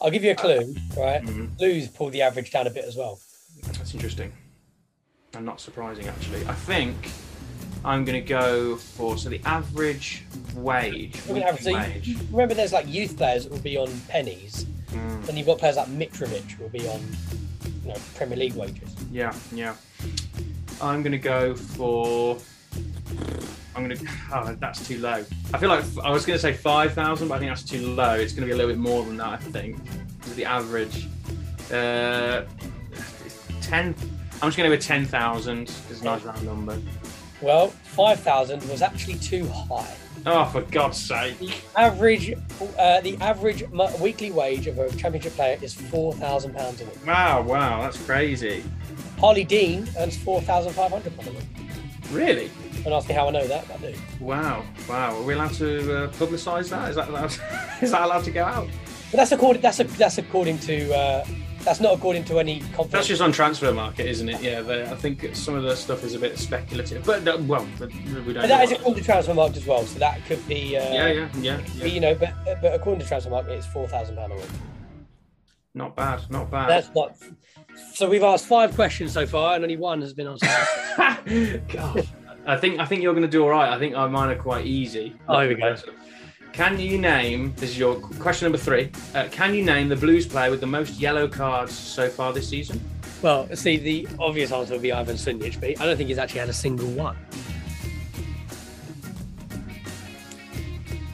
I'll give you a clue, right? Mhm. Blues pulled the average down a bit as well. That's interesting. And not surprising, actually. I think I'm going to go for so the average wage. We're gonna have weekly so wage. you, remember, there's like youth players that will be on pennies, Mm, and you've got players like Mitrovic will be on, you know, Premier League wages. yeah, yeah. I'm going to go for. I'm going to. Oh, that's too low. I feel like I was going to say five thousand, but I think that's too low. It's going to be a little bit more than that. I think. The average. Uh, ten. I'm just going to go with ten thousand. It's a nice round number. Well, five thousand was actually too high. Oh, for God's sake! The average, uh, the average weekly wage of a championship player is four thousand pounds a week. Wow, wow, that's crazy. Harlee Dean earns four thousand five hundred pounds a week. Really? Don't ask me how I know that, but I do. Wow, wow. Are we allowed to uh, publicise that? Is that allowed? is that allowed to go out? But that's according. That's a, that's according to. Uh, that's not according to any That's just on Transfermarkt, isn't it? Yeah, I think some of the stuff is a bit speculative, but well, we don't. But that is according to Transfermarkt as well. So that could be. Uh, yeah, yeah, yeah, but, yeah. You know, but but according to Transfermarkt, it's four thousand pound a week. Not bad, not bad. That's not. So we've asked five questions so far, and only one has been answered. God. I think I think you're going to do all right. I think mine are quite easy. Oh, here we go. Can you name? This is your question number three. Uh, can you name the Blues player with the most yellow cards so far this season? well, see, the obvious answer would be Ivan Sunjic, but I don't think he's actually had a single one.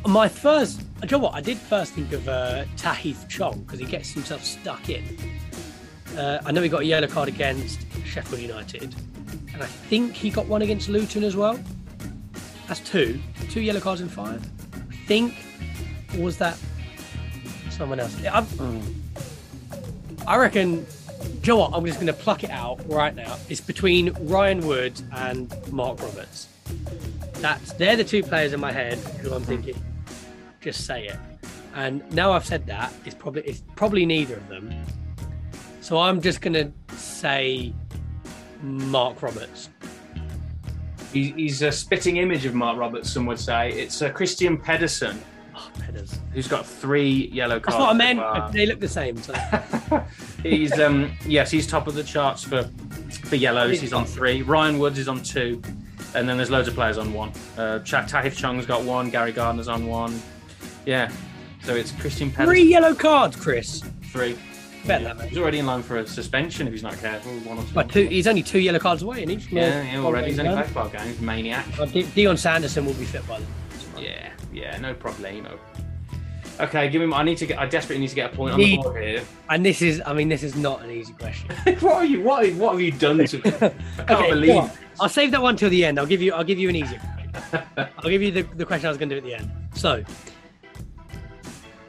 My first, you know what? I did first think of uh, Tahith Chong because he gets himself stuck in. Uh, I know he got a yellow card against Sheffield United, and I think he got one against Luton as well. That's two, two yellow cards in five. I think, or was that someone else? I'm, hmm. I reckon. Do you know what? I'm just going to pluck it out right now. It's between Ryan Wood and Marc Roberts. That's they're the two players in my head who I'm hmm. thinking. Just say it. And now I've said that, it's probably it's probably neither of them. So I'm just going to say Marc Roberts. He, he's a spitting image of Marc Roberts. Some would say it's uh, Kristian Pedersen, Oh, Pedders. who's got three yellow cards. That's what I meant. They look the same. So he's um yes, he's top of the charts for for yellows. He's on three. Ryan Woods is on two, and then there's loads of players on one. Uh, Tahith Chong's got one. Gary Gardner's on one. Yeah, so it's Kristian Pedersen three yellow cards, Chris. three. Bet that. He's already in line for a suspension if he's not careful. One or two. But two, he's only two yellow cards away in each. yeah, yeah, already. He's only played five games. Maniac. Dion Sanderson will be fit by then. Yeah, yeah, no problemo. Okay, give him. I need to get. I desperately need to get a point on the board here. And this is, I mean, this is not an easy question. what are you? What? What have you done to? I can't Okay, believe. I'll save that one till the end. I'll give you. I'll give you an easier. question. I'll give you the, the question I was going to do at the end. So,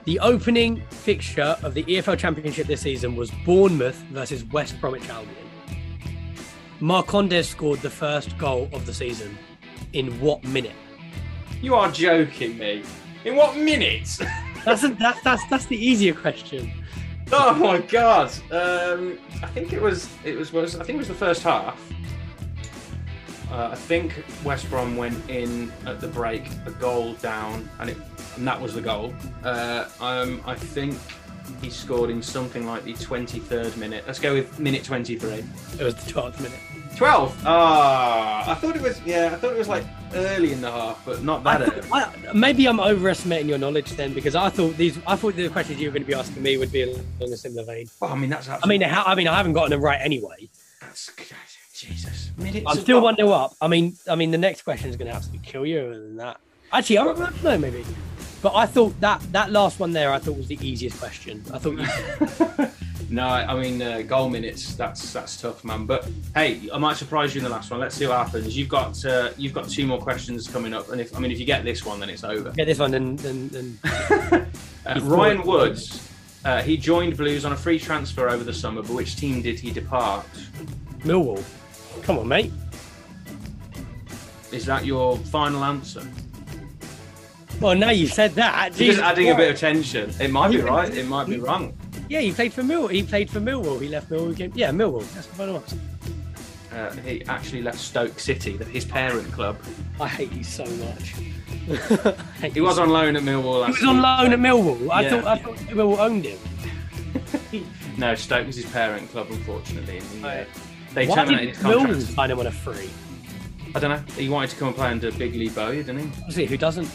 the opening fixture of the EFL Championship this season was Bournemouth versus West Bromwich Albion. Marcondes scored the first goal of the season. In what minute? You are joking me. In what minutes? That's a, that's that's that's the easier question. oh my god. Um, I think it was. It was. was I think it was the first half. Uh, I think West Brom went in at the break, a goal down, and it and that was the goal. Uh, um, I think he scored in something like the 23rd minute. Let's go with minute 23. It was the 12th minute. 12. Ah, I thought it was. Yeah, I thought it was like early in the half, but not that I early. thought- I- maybe I'm overestimating your knowledge then, because I thought these. I thought the questions you were going to be asking me would be along a similar vein. Well, I mean, that's. I mean, I mean, I haven't gotten them right anyway. that's, Jesus. Minutes. I'm of still what? one nil up. I mean, I mean, the next question is going to absolutely kill you. Other than that, actually, I don't know, maybe. But I thought that that last one there, I thought was the easiest question. I thought you, no, I mean uh, goal minutes. That's that's tough, man. But hey, I might surprise you in the last one. Let's see what happens. You've got uh, you've got two more questions coming up, and if I mean if you get this one, then it's over. get this one, then then, then Uh, Ryan Woods. Uh, he joined Blues on a free transfer over the summer, but which team did he depart? Millwall. Come on, mate. Is that your final answer? Well, now you've said that. Just Jesus adding a bit of tension. It might be right. It might be wrong. Yeah, he played for Mill. He played for Millwall. He left Millwall. Came... Yeah, Millwall. That's the final answer. Uh, he actually left Stoke City, his parent club. I hate you so much. He was on loan at Millwall. He was on loan at Millwall. I Yeah. thought I thought Millwall owned him. No, Stoke was his parent club, unfortunately. and, uh. They Why terminated did contract. Millwall sign him on a free? I don't know. He wanted to come and play under Big Lee Bowyer, didn't he? Obviously, who doesn't?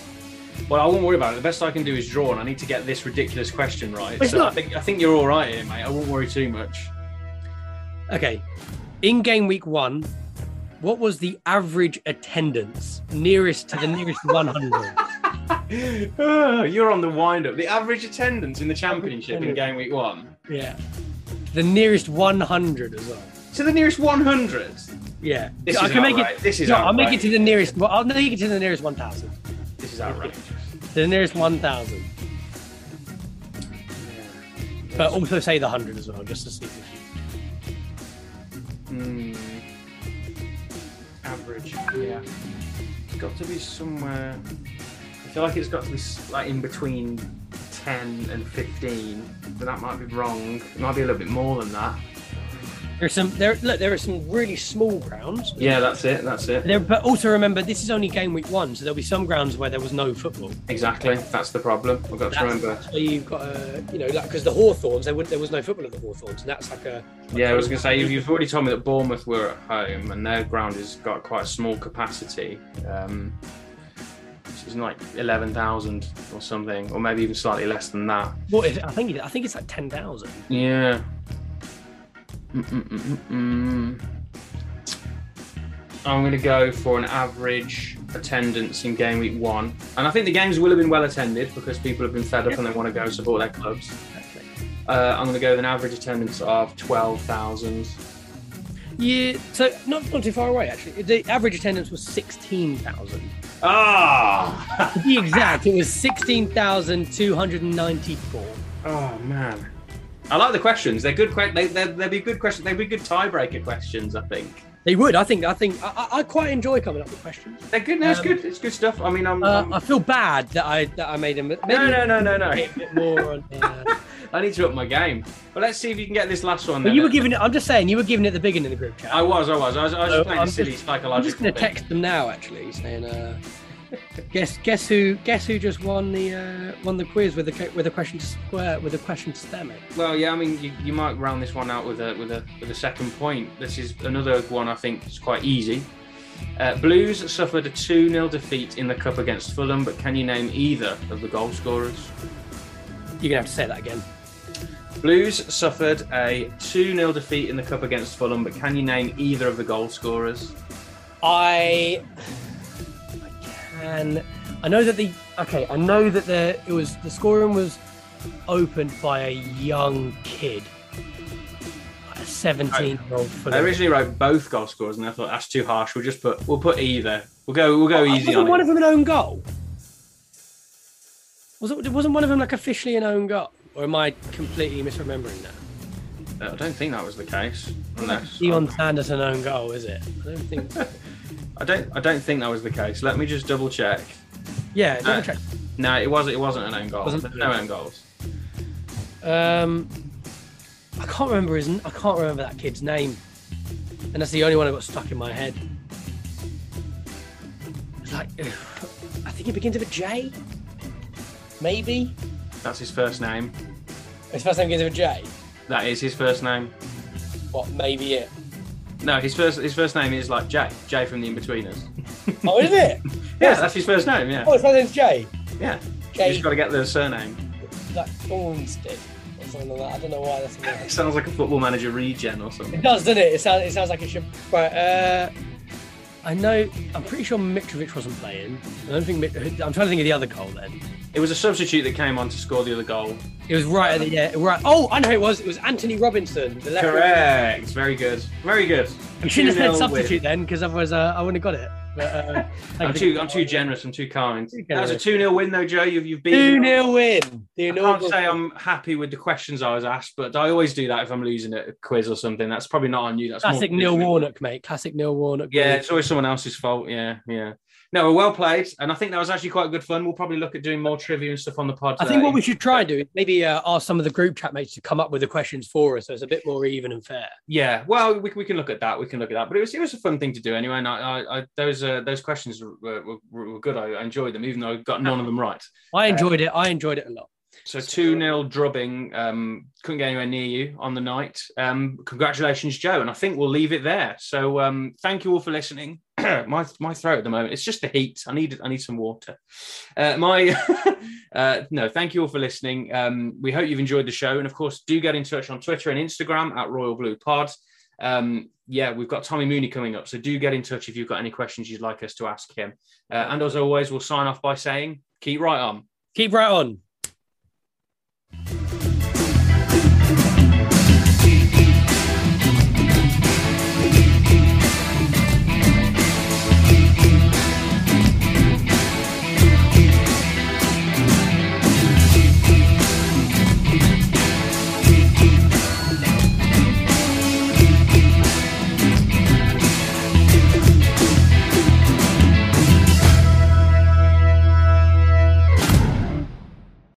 Well, I won't worry about it. The best I can do is draw, and I need to get this ridiculous question right. It's so I not- think I think you're all right here, mate. I won't worry too much. Okay. In game week one, what was the average attendance nearest to the nearest 100? Ah, you're on the wind up. The average attendance in the championship in game week one Yeah. The nearest 100 as well. To the nearest 100. Yeah. This I is can make outright- it. this is no, I'll make it to the nearest. Well, I'll make it to the nearest 1,000. This is outrageous. To the nearest 1,000. But also say the 100 as well, just to see if you. Hmm. Average, yeah. It's got to be somewhere. I feel like it's got to be like in between 10 and 15, but that might be wrong. It might be a little bit more than that. There's some. There, look, there are some really small grounds. Yeah, that's it. That's it. There, but also remember, this is only game week one, so there'll be some grounds where there was no football. Exactly. That's the problem. We've got to That's, remember. that's why you've got a, you know, like because the Hawthorns, there, there was no football at the Hawthorns, and that's like a. Yeah, I was going to say, you've- already told me that Bournemouth were at home and their ground has got quite a small capacity. Um, it's like 11,000 or something, or maybe even slightly less than that. What is it? I think I think it's like ten thousand. Yeah. Mm-mm-mm-mm-mm. I'm going to go for an average attendance in game week one. And I think the games will have been well attended because people have been fed up and they want to go support their clubs. Uh, I'm going to go with an average attendance of 12,000. Yeah, so not not too far away actually. The average attendance was sixteen thousand. Ah! To be exact, it was sixteen thousand two hundred and ninety-four. Oh man, I like the questions. They're good. Que- they, they're, they'd be good questions. They'd be good tiebreaker questions. I think They would, I think. I think I, I- quite enjoy coming up with questions. they're good. No, it's Um, good. It's good stuff. I mean, I'm. Uh, I'm- I feel bad that I that I made them. Maybe no, no, no, no, no. a bit more on. Uh, I need to up my game. But let's see if you can get this last one. then. you were giving it. I'm just saying, you were giving it the big one in the group chat. I was. I was. I was, I was So just playing I'm silly just- psychological. I'm just going to text them now, actually, saying, uh, "Guess, guess who? Guess who just won the uh, won the quiz with the with a question to square with a question to stem it." Well, yeah. I mean, you, you might round this one out with a with a with a second point. This is another one I think is quite easy. Uh, Blues suffered a 2 0 defeat in the cup against Fulham, but can you name either of the goal scorers? You're gonna have to say that again. Blues suffered a 2 0 defeat in the cup against Fulham, but can you name either of the goal scorers? I, Can. I know that the okay. I know that the it was the scoring was opened by a young kid, a 17 year old. I originally wrote both goal scorers, and I thought that's too harsh. We'll just put we'll put either. We'll go we'll go easy wasn't on one it. of them an own goal? Was it? Wasn't one of them like officially an own goal? Or am I completely misremembering that? Uh, I don't think that was the case. Unless Dion Sanders an own goal, is it? I don't think. I don't I don't think that was the case. Let me just double check. Yeah, double Uh, check. No, it wasn't. it wasn't an own goal. Wasn't- no own goals. Um, I can't remember his. I can't remember that kid's name, and that's the only one that got stuck in my head. It's like, I think it begins with a J. Maybe That's his first name. his first name begins with a J. That is his first name. What? Maybe it. No, his first his first name is like Jay. Jay from the Inbetweeners. Oh, is it? Yeah, that's his first name. Yeah, Oh, his first name's J. yeah. You J. just got to get the surname. Like Ormsted or something like that. I don't know why that's. It sounds like a football manager regen or something. It does, doesn't it? It sounds. It sounds like it should. Right. Uh, I know. I'm pretty sure Mitrovic wasn't playing. I don't think. I'm trying to think of the other goal then. It was a substitute that came on to score the other goal. It was right at the yeah. Right. Oh, I know who it was. It was Antonee Robinson. The left Correct. Very good. Very good. We shouldn't have 2-0 said win. substitute then, because otherwise uh, I wouldn't have got it. But, uh, I'm too, I'm too generous. I'm too kind. Too That was a 2 0 win, though, Joe. You've, you've Two beaten. 0 win. The I can't say I'm happy with the questions I was asked, but I always do that if I'm losing a quiz or something. That's probably not on you. That's more classic to Neil with. Warnock, mate. Classic Neil Warnock. Yeah, it's always someone else's fault. Yeah, yeah. No, well, well played, and I think that was actually quite good fun. We'll probably look at doing more trivia and stuff on the pod. I think what we should try and do is maybe uh, ask some of the group chat mates to come up with the questions for us, so it's a bit more even and fair. Yeah, well, we, we can look at that. We can look at that. But it was it was a fun thing to do anyway. And I, I, I those uh, those questions were, were, were good. I enjoyed them, even though I got none of them right. I enjoyed it. I enjoyed it a lot. So two 0 drubbing. Um, couldn't get anywhere near you on the night. Um, congratulations, Joe. And I think we'll leave it there. So um, thank you all for listening. my my throat at the moment. It's just the heat. I need I need some water. Uh, my uh, no, thank you all for listening. Um, we hope you've enjoyed the show, and of course, do get in touch on Twitter and Instagram at Royal Blue Pod. Um, yeah, we've got Tommy Mooney coming up, so do get in touch if you've got any questions you'd like us to ask him. Uh, and as always, we'll sign off by saying, keep right on. Keep right on. Thank you.